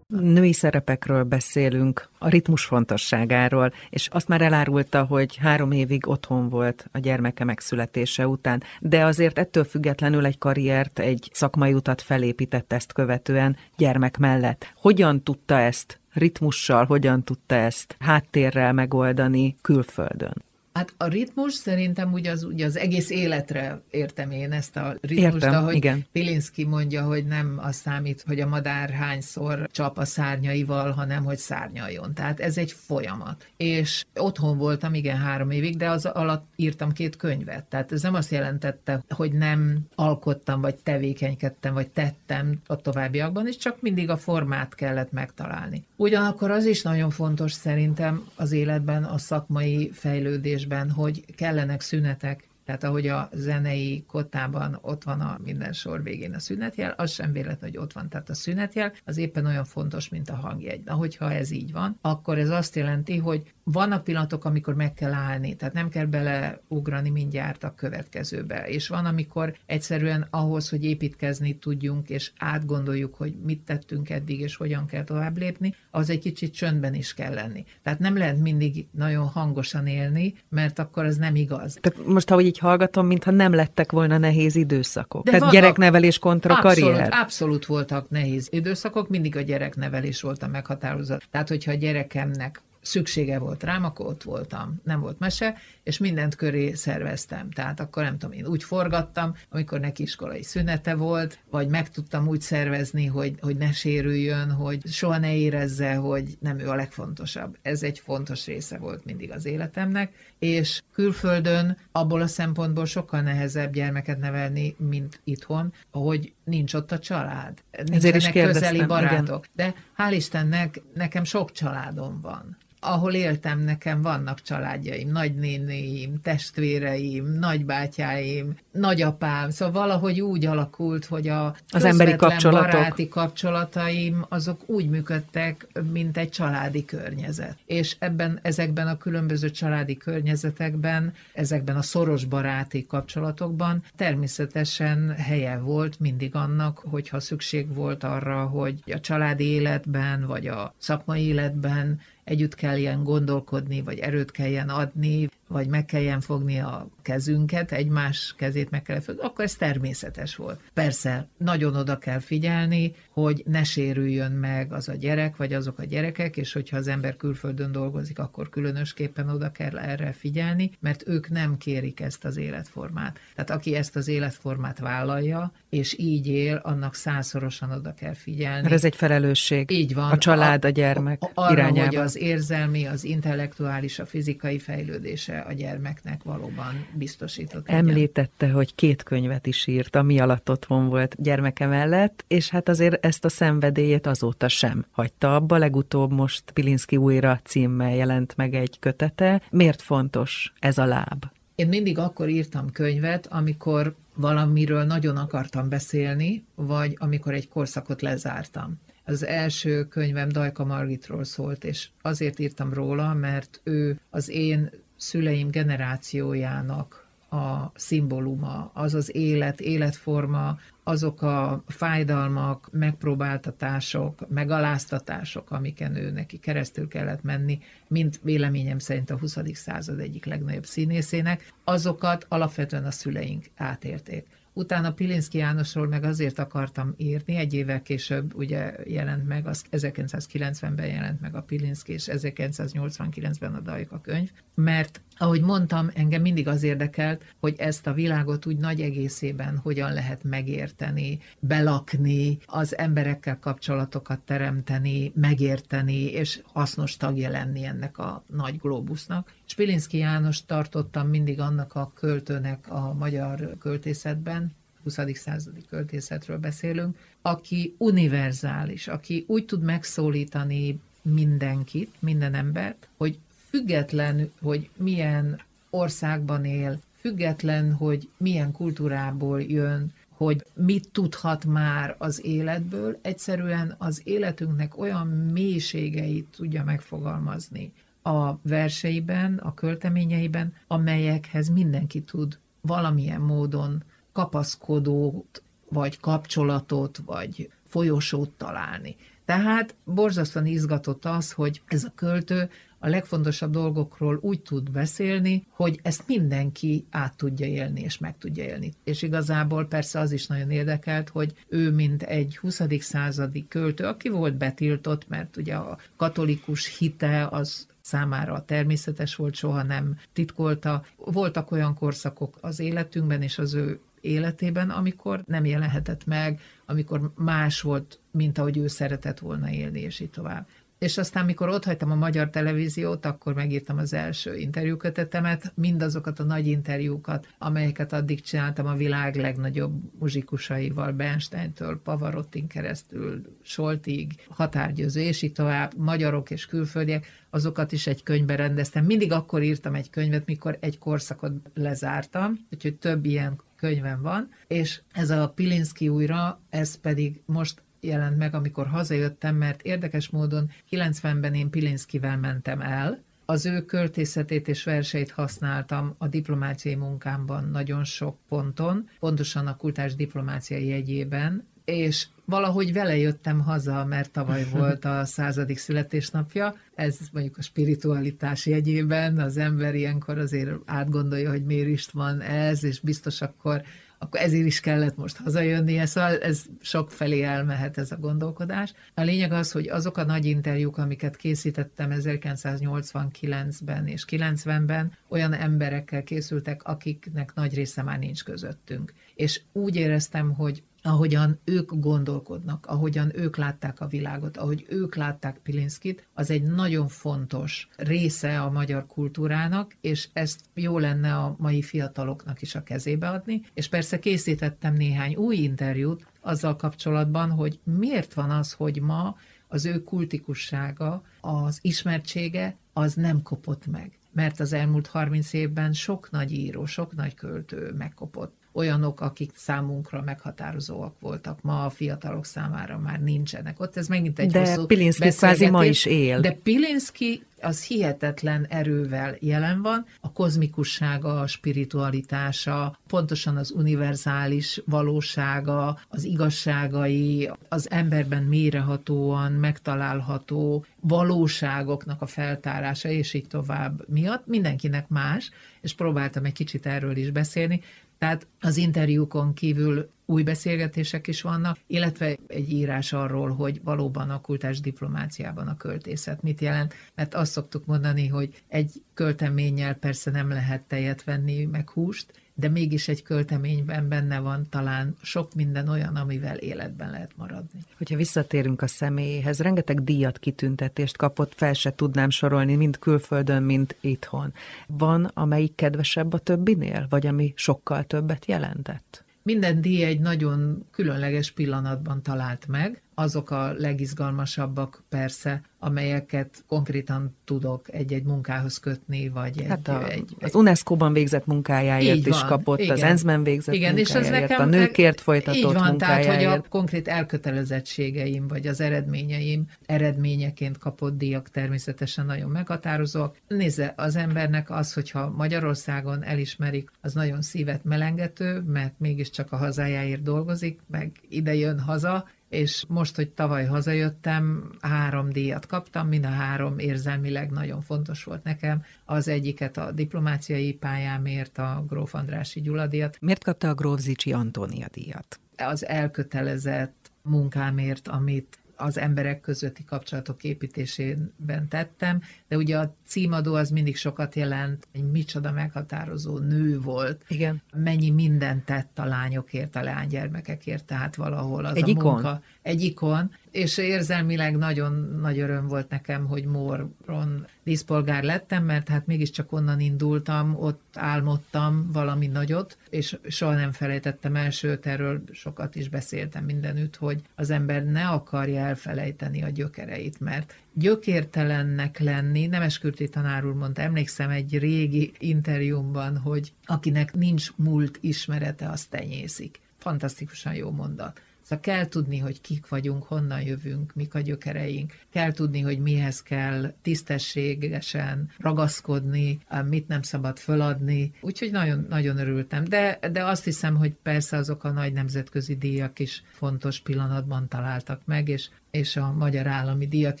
Női szerepekről beszélünk, a ritmus fontosságáról, és azt már elárulta, hogy három évig otthon volt a gyermeke megszületése után, de azért ettől függetlenül egy karriert, egy szakmai utat felépített ezt követően gyermek mellett. Hogyan tudta ezt ritmussal, hogyan tudta ezt háttérrel megoldani külföldön? Hát a ritmus szerintem ugye az, ugye az egész életre értem én ezt a ritmust, értem, ahogy igen. Pilinszki mondja, hogy nem az számít, hogy a madár hányszor csap a szárnyaival, hanem hogy szárnyaljon. Tehát ez egy folyamat. És otthon voltam, igen, három évig, de az alatt írtam két könyvet. Tehát ez nem azt jelentette, hogy nem alkottam, vagy tevékenykedtem, vagy tettem a továbbiakban, és csak mindig a formát kellett megtalálni. Ugyanakkor az is nagyon fontos szerintem az életben a szakmai fejlődés érzésben, hogy kellenek szünetek, tehát ahogy a zenei kotában ott van a minden sor végén a szünetjel, az sem véletlen, hogy ott van. Tehát a szünetjel az éppen olyan fontos, mint a hangjegy. Na, hogyha ez így van, akkor ez azt jelenti, hogy vannak pillanatok, amikor meg kell állni, tehát nem kell beleugrani mindjárt a következőbe. És van, amikor egyszerűen ahhoz, hogy építkezni tudjunk, és átgondoljuk, hogy mit tettünk eddig, és hogyan kell tovább lépni, az egy kicsit csöndben is kell lenni. Tehát nem lehet mindig nagyon hangosan élni, mert akkor az nem igaz. Tehát most, ahogy így hallgatom, mintha nem lettek volna nehéz időszakok. De Tehát vannak, gyereknevelés kontra abszolút, karrier. Abszolút voltak nehéz időszakok, mindig a gyereknevelés volt a meghatározat. Tehát, hogyha a gyerekemnek szüksége volt rám, akkor ott voltam, nem volt mese, és mindent köré szerveztem. Tehát akkor nem tudom, én úgy forgattam, amikor neki iskolai szünete volt, vagy meg tudtam úgy szervezni, hogy, hogy ne sérüljön, hogy soha ne érezze, hogy nem ő a legfontosabb. Ez egy fontos része volt mindig az életemnek, és külföldön abból a szempontból sokkal nehezebb gyermeket nevelni, mint itthon, hogy nincs ott a család. Nincsenek is közeli barátok. Igen. De hál' Istennek nekem sok családom van ahol éltem, nekem vannak családjaim, nagynénéim, testvéreim, nagybátyáim, nagyapám, szóval valahogy úgy alakult, hogy a az emberi kapcsolatok. baráti kapcsolataim, azok úgy működtek, mint egy családi környezet. És ebben, ezekben a különböző családi környezetekben, ezekben a szoros baráti kapcsolatokban természetesen helye volt mindig annak, hogyha szükség volt arra, hogy a családi életben, vagy a szakmai életben együtt kelljen gondolkodni, vagy erőt kelljen adni, vagy meg kelljen fogni a kezünket, egymás kezét meg kell fogni, akkor ez természetes volt. Persze, nagyon oda kell figyelni, hogy ne sérüljön meg az a gyerek, vagy azok a gyerekek, és hogyha az ember külföldön dolgozik, akkor különösképpen oda kell erre figyelni, mert ők nem kérik ezt az életformát. Tehát aki ezt az életformát vállalja, és így él, annak százszorosan oda kell figyelni. Mert ez egy felelősség. Így van. A család, a gyermek a, arra, irányába. hogy az érzelmi, az intellektuális, a fizikai fejlődése a gyermeknek valóban biztosított. Említette, legyen. hogy két könyvet is írt, ami alatt otthon volt gyermeke mellett, és hát azért ezt a szenvedélyét azóta sem hagyta abba. Legutóbb most Pilinszki újra címmel jelent meg egy kötete. Miért fontos ez a láb? Én mindig akkor írtam könyvet, amikor valamiről nagyon akartam beszélni, vagy amikor egy korszakot lezártam. Az első könyvem Dajka Margitról szólt, és azért írtam róla, mert ő az én szüleim generációjának a szimbóluma, az az élet, életforma, azok a fájdalmak, megpróbáltatások, megaláztatások, amiken ő neki keresztül kellett menni, mint véleményem szerint a 20. század egyik legnagyobb színészének, azokat alapvetően a szüleink átérték. Utána Pilinszki Jánosról meg azért akartam írni, egy évvel később ugye jelent meg, az 1990-ben jelent meg a Pilinszki, és 1989-ben a Dajka könyv, mert ahogy mondtam, engem mindig az érdekelt, hogy ezt a világot úgy nagy egészében hogyan lehet megérteni, belakni, az emberekkel kapcsolatokat teremteni, megérteni, és hasznos tagja lenni ennek a nagy globusznak. Spilinszki János tartottam mindig annak a költőnek a magyar költészetben, 20. századi költészetről beszélünk, aki univerzális, aki úgy tud megszólítani mindenkit, minden embert, hogy független, hogy milyen országban él, független, hogy milyen kultúrából jön, hogy mit tudhat már az életből, egyszerűen az életünknek olyan mélységeit tudja megfogalmazni a verseiben, a költeményeiben, amelyekhez mindenki tud valamilyen módon kapaszkodót, vagy kapcsolatot, vagy folyosót találni. Tehát borzasztóan izgatott az, hogy ez a költő a legfontosabb dolgokról úgy tud beszélni, hogy ezt mindenki át tudja élni, és meg tudja élni. És igazából persze az is nagyon érdekelt, hogy ő, mint egy 20. századi költő, aki volt betiltott, mert ugye a katolikus hite az számára természetes volt, soha nem titkolta. Voltak olyan korszakok az életünkben és az ő életében, amikor nem jelenhetett meg, amikor más volt, mint ahogy ő szeretett volna élni, és így tovább. És aztán, mikor ott hagytam a magyar televíziót, akkor megírtam az első interjúkötetemet, mindazokat a nagy interjúkat, amelyeket addig csináltam a világ legnagyobb muzsikusaival, Bernsteintől, Pavarottin keresztül, Soltig, határgyőző, és így tovább, magyarok és külföldiek, azokat is egy könyvbe rendeztem. Mindig akkor írtam egy könyvet, mikor egy korszakot lezártam, úgyhogy több ilyen könyvem van, és ez a Pilinszki újra, ez pedig most jelent meg, amikor hazajöttem, mert érdekes módon 90-ben én Pilinszkivel mentem el, az ő költészetét és verseit használtam a diplomáciai munkámban nagyon sok ponton, pontosan a kultás diplomáciai jegyében, és valahogy vele jöttem haza, mert tavaly <laughs> volt a századik születésnapja. Ez mondjuk a spiritualitás jegyében, az ember ilyenkor azért átgondolja, hogy miért is van ez, és biztos akkor akkor ezért is kellett most hazajönni, szóval ez sok felé elmehet ez a gondolkodás. A lényeg az, hogy azok a nagy interjúk, amiket készítettem 1989-ben és 90-ben, olyan emberekkel készültek, akiknek nagy része már nincs közöttünk. És úgy éreztem, hogy ahogyan ők gondolkodnak, ahogyan ők látták a világot, ahogy ők látták Pilinszkit, az egy nagyon fontos része a magyar kultúrának, és ezt jó lenne a mai fiataloknak is a kezébe adni. És persze készítettem néhány új interjút azzal kapcsolatban, hogy miért van az, hogy ma az ő kultikussága, az ismertsége, az nem kopott meg. Mert az elmúlt 30 évben sok nagy író, sok nagy költő megkopott olyanok, akik számunkra meghatározóak voltak, ma a fiatalok számára már nincsenek ott. Ez megint egy De Pilinszki kvázi ma is él. De Pilinszki az hihetetlen erővel jelen van. A kozmikussága, a spiritualitása, pontosan az univerzális valósága, az igazságai, az emberben mérehatóan megtalálható valóságoknak a feltárása, és így tovább miatt mindenkinek más, és próbáltam egy kicsit erről is beszélni, tehát az interjúkon kívül új beszélgetések is vannak, illetve egy írás arról, hogy valóban a kultás diplomáciában a költészet mit jelent, mert azt szoktuk mondani, hogy egy költeménnyel persze nem lehet tejet venni, meg húst, de mégis egy költeményben benne van talán sok minden olyan, amivel életben lehet maradni. Hogyha visszatérünk a személyéhez, rengeteg díjat, kitüntetést kapott, fel se tudnám sorolni, mind külföldön, mind itthon. Van, amelyik kedvesebb a többinél, vagy ami sokkal többet jelentett? Minden díj egy nagyon különleges pillanatban talált meg. Azok a legizgalmasabbak persze, amelyeket konkrétan tudok egy-egy munkához kötni, vagy egy, hát a, egy, az UNESCO-ban végzett munkájáért is kapott, igen. az ENSZ-ben végzett igen, munkájáért, és ez nekem, a nőkért folytatott így van, munkájáért. tehát, hogy a konkrét elkötelezettségeim, vagy az eredményeim eredményeként kapott díjak természetesen nagyon meghatározóak. Nézze, az embernek az, hogyha Magyarországon elismerik, az nagyon szívet melengető, mert mégiscsak a hazájáért dolgozik, meg ide jön haza, és most, hogy tavaly hazajöttem, három díjat kaptam, mind a három érzelmileg nagyon fontos volt nekem. Az egyiket a diplomáciai pályámért, a Gróf Andrási Gyula díjat. Miért kapta a Gróf Zicsi Antónia díjat? Az elkötelezett munkámért, amit az emberek közötti kapcsolatok építésében tettem, de ugye a címadó az mindig sokat jelent, egy micsoda meghatározó nő volt. Igen. Mennyi mindent tett a lányokért, a lánygyermekekért, tehát valahol az egy a ikon. munka. Egy ikon. És érzelmileg nagyon nagy öröm volt nekem, hogy Móron díszpolgár lettem, mert hát mégiscsak onnan indultam, ott álmodtam valami nagyot, és soha nem felejtettem el, sőt, erről sokat is beszéltem mindenütt, hogy az ember ne akarja elfelejteni a gyökereit, mert gyökértelennek lenni, Nemeskürti tanár úr mondta, emlékszem egy régi interjúmban, hogy akinek nincs múlt ismerete, az tenyészik. Fantasztikusan jó mondat. Szóval kell tudni, hogy kik vagyunk, honnan jövünk, mik a gyökereink. Kell tudni, hogy mihez kell tisztességesen ragaszkodni, mit nem szabad föladni. Úgyhogy nagyon, nagyon örültem. De, de azt hiszem, hogy persze azok a nagy nemzetközi díjak is fontos pillanatban találtak meg, és és a Magyar Állami Díjak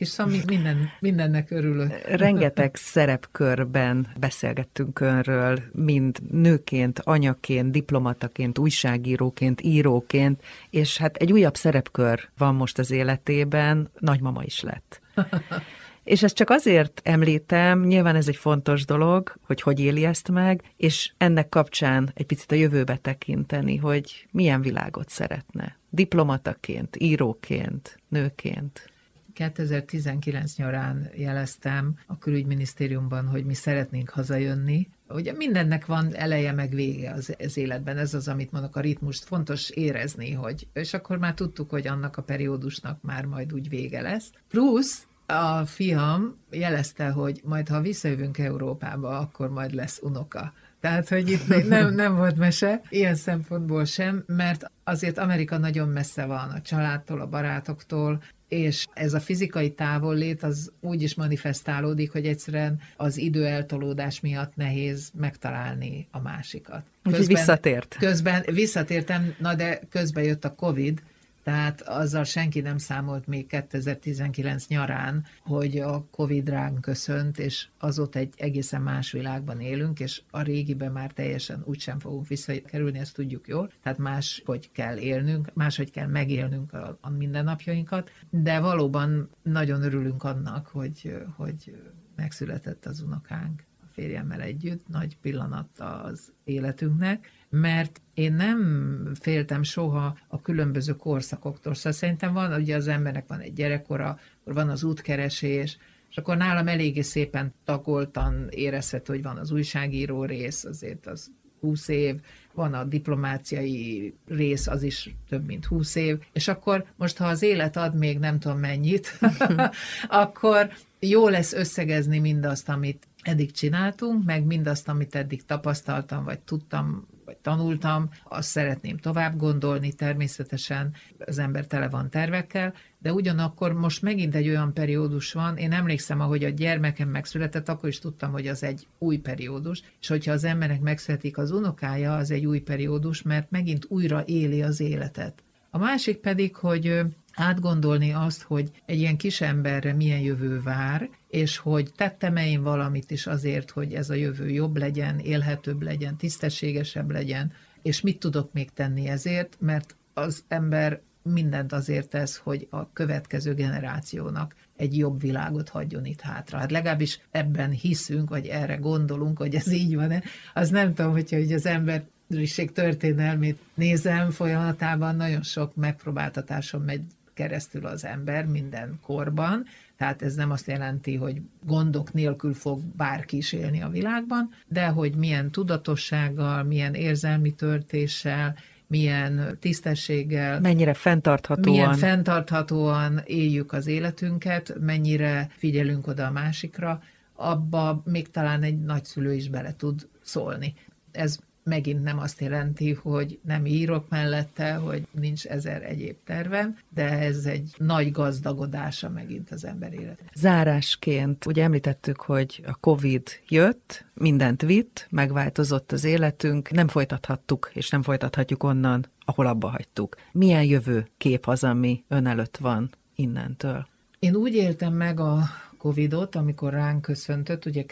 is, szóval minden, mindennek örülök. Rengeteg szerepkörben beszélgettünk önről, mind nőként, anyaként, diplomataként, újságíróként, íróként, és hát egy újabb szerepkör van most az életében, nagymama is lett. <laughs> És ezt csak azért említem, nyilván ez egy fontos dolog, hogy hogy éli ezt meg, és ennek kapcsán egy picit a jövőbe tekinteni, hogy milyen világot szeretne. Diplomataként, íróként, nőként. 2019 nyarán jeleztem a külügyminisztériumban, hogy mi szeretnénk hazajönni. Ugye mindennek van eleje meg vége az, az életben, ez az, amit mondok, a ritmust fontos érezni, hogy, és akkor már tudtuk, hogy annak a periódusnak már majd úgy vége lesz. Plusz a fiam jelezte, hogy majd ha visszajövünk Európába, akkor majd lesz unoka. Tehát, hogy itt nem, nem volt mese, ilyen szempontból sem, mert azért Amerika nagyon messze van a családtól, a barátoktól, és ez a fizikai távollét az úgy is manifestálódik, hogy egyszerűen az idő eltolódás miatt nehéz megtalálni a másikat. Közben, Úgyhogy visszatért. Közben visszatértem, na de közben jött a Covid, tehát azzal senki nem számolt még 2019 nyarán, hogy a Covid ránk köszönt, és azóta egy egészen más világban élünk, és a régiben már teljesen úgysem fogunk visszakerülni, ezt tudjuk jól. Tehát más, hogy kell élnünk, máshogy kell megélnünk a, a mindennapjainkat, de valóban nagyon örülünk annak, hogy, hogy megszületett az unokánk férjemmel együtt, nagy pillanat az életünknek, mert én nem féltem soha a különböző korszakoktól. Szóval szerintem van, ugye az embernek van egy gyerekkora, van az útkeresés, és akkor nálam eléggé szépen tagoltan érezhető, hogy van az újságíró rész, azért az 20 év, van a diplomáciai rész, az is több mint 20 év, és akkor most, ha az élet ad még nem tudom mennyit, <laughs> akkor jó lesz összegezni mindazt, amit eddig csináltunk, meg mindazt, amit eddig tapasztaltam, vagy tudtam vagy tanultam, azt szeretném tovább gondolni, természetesen. Az ember tele van tervekkel, de ugyanakkor most megint egy olyan periódus van, én emlékszem, ahogy a gyermekem megszületett, akkor is tudtam, hogy az egy új periódus, és hogyha az embernek megszületik az unokája, az egy új periódus, mert megint újra éli az életet. A másik pedig, hogy átgondolni azt, hogy egy ilyen kis emberre milyen jövő vár, és hogy tettem-e én valamit is azért, hogy ez a jövő jobb legyen, élhetőbb legyen, tisztességesebb legyen, és mit tudok még tenni ezért, mert az ember mindent azért tesz, hogy a következő generációnak egy jobb világot hagyjon itt hátra. Hát legalábbis ebben hiszünk, vagy erre gondolunk, hogy ez így van-e. Az nem tudom, hogyha hogy az ember történelmét nézem folyamatában, nagyon sok megpróbáltatáson megy keresztül az ember minden korban, tehát ez nem azt jelenti, hogy gondok nélkül fog bárki is élni a világban, de hogy milyen tudatossággal, milyen érzelmi törtéssel, milyen tisztességgel, mennyire fenntarthatóan, milyen fenntarthatóan éljük az életünket, mennyire figyelünk oda a másikra, abba még talán egy nagyszülő is bele tud szólni. Ez megint nem azt jelenti, hogy nem írok mellette, hogy nincs ezer egyéb tervem, de ez egy nagy gazdagodása megint az ember élet. Zárásként, ugye említettük, hogy a Covid jött, mindent vitt, megváltozott az életünk, nem folytathattuk, és nem folytathatjuk onnan, ahol abba hagytuk. Milyen jövő kép az, ami ön előtt van innentől? Én úgy éltem meg a Covidot, amikor ránk köszöntött, ugye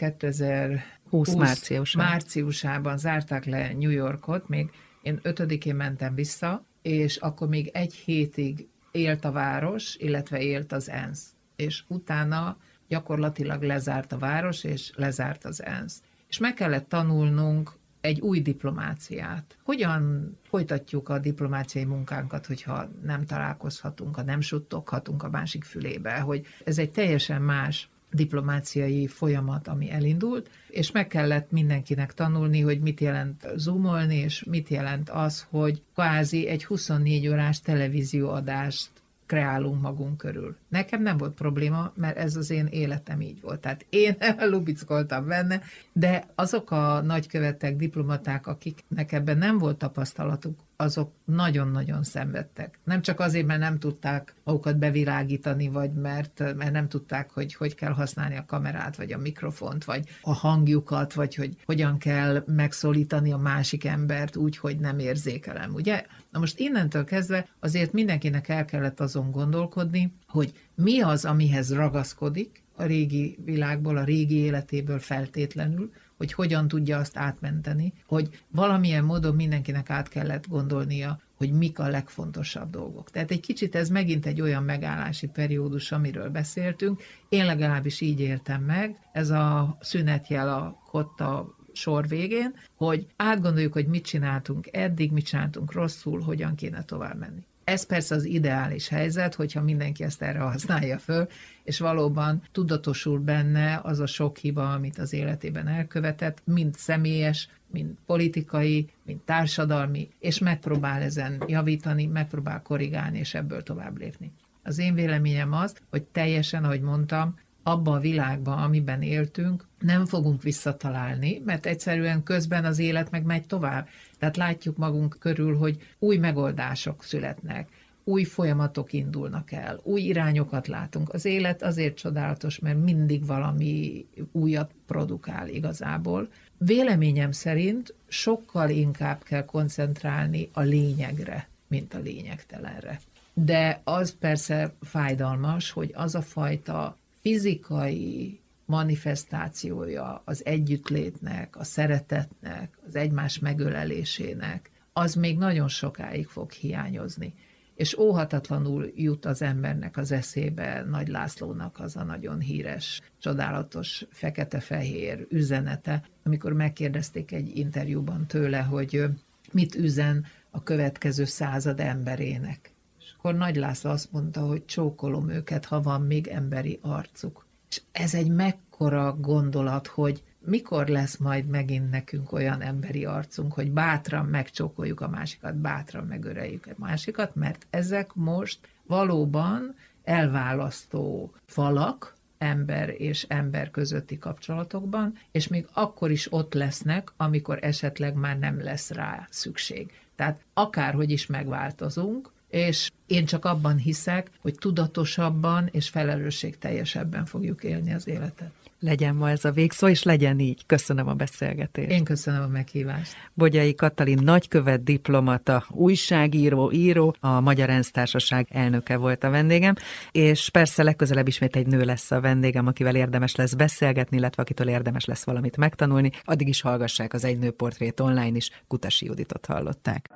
2020 márciusában. márciusában zárták le New Yorkot, még én ötödikén mentem vissza, és akkor még egy hétig élt a város, illetve élt az ENSZ. És utána gyakorlatilag lezárt a város, és lezárt az ENSZ. És meg kellett tanulnunk egy új diplomáciát. Hogyan folytatjuk a diplomáciai munkánkat, hogyha nem találkozhatunk, ha nem suttoghatunk a másik fülébe, hogy ez egy teljesen más diplomáciai folyamat, ami elindult, és meg kellett mindenkinek tanulni, hogy mit jelent zoomolni, és mit jelent az, hogy kvázi egy 24 órás televízióadást kreálunk magunk körül. Nekem nem volt probléma, mert ez az én életem így volt. Tehát én <laughs> lubickoltam benne, de azok a nagykövetek, diplomaták, akiknek ebben nem volt tapasztalatuk, azok nagyon-nagyon szenvedtek. Nem csak azért, mert nem tudták magukat bevilágítani, vagy mert, mert nem tudták, hogy hogy kell használni a kamerát, vagy a mikrofont, vagy a hangjukat, vagy hogy hogyan kell megszólítani a másik embert úgy, hogy nem érzékelem, ugye? Na most innentől kezdve azért mindenkinek el kellett azon gondolkodni, hogy mi az, amihez ragaszkodik a régi világból, a régi életéből feltétlenül, hogy hogyan tudja azt átmenteni, hogy valamilyen módon mindenkinek át kellett gondolnia, hogy mik a legfontosabb dolgok. Tehát egy kicsit ez megint egy olyan megállási periódus, amiről beszéltünk. Én legalábbis így éltem meg, ez a szünetjel a kotta sor végén, hogy átgondoljuk, hogy mit csináltunk eddig, mit csináltunk rosszul, hogyan kéne tovább menni. Ez persze az ideális helyzet, hogyha mindenki ezt erre használja föl, és valóban tudatosul benne az a sok hiba, amit az életében elkövetett, mind személyes, mind politikai, mind társadalmi, és megpróbál ezen javítani, megpróbál korrigálni, és ebből tovább lépni. Az én véleményem az, hogy teljesen, ahogy mondtam, abba a világba, amiben éltünk, nem fogunk visszatalálni, mert egyszerűen közben az élet meg megy tovább. Tehát látjuk magunk körül, hogy új megoldások születnek, új folyamatok indulnak el, új irányokat látunk. Az élet azért csodálatos, mert mindig valami újat produkál igazából. Véleményem szerint sokkal inkább kell koncentrálni a lényegre, mint a lényegtelenre. De az persze fájdalmas, hogy az a fajta fizikai manifestációja az együttlétnek, a szeretetnek, az egymás megölelésének, az még nagyon sokáig fog hiányozni. És óhatatlanul jut az embernek az eszébe Nagy Lászlónak az a nagyon híres, csodálatos fekete-fehér üzenete, amikor megkérdezték egy interjúban tőle, hogy mit üzen a következő század emberének. És akkor Nagy László azt mondta, hogy csókolom őket, ha van még emberi arcuk. És ez egy mekkora gondolat, hogy mikor lesz majd megint nekünk olyan emberi arcunk, hogy bátran megcsókoljuk a másikat, bátran megöreljük a másikat, mert ezek most valóban elválasztó falak, ember és ember közötti kapcsolatokban, és még akkor is ott lesznek, amikor esetleg már nem lesz rá szükség. Tehát akárhogy is megváltozunk, és én csak abban hiszek, hogy tudatosabban és felelősségteljesebben fogjuk élni az életet. Legyen ma ez a végszó, és legyen így. Köszönöm a beszélgetést. Én köszönöm a meghívást. Bogyai Katalin nagykövet diplomata, újságíró, író, a Magyar ENSZ Társaság elnöke volt a vendégem, és persze legközelebb ismét egy nő lesz a vendégem, akivel érdemes lesz beszélgetni, illetve akitől érdemes lesz valamit megtanulni. Addig is hallgassák az Egy Nő Portrét online is, Kutasi Juditot hallották.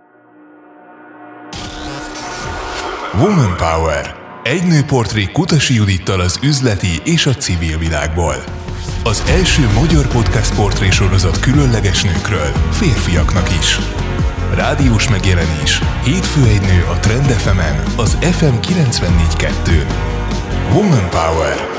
Woman Power. Egy nőportré Kutasi Judittal az üzleti és a civil világból. Az első magyar podcast portré sorozat különleges nőkről, férfiaknak is. Rádiós megjelenés. Hétfő egy nő a Trend FM-en, az FM 94.2. Woman Power.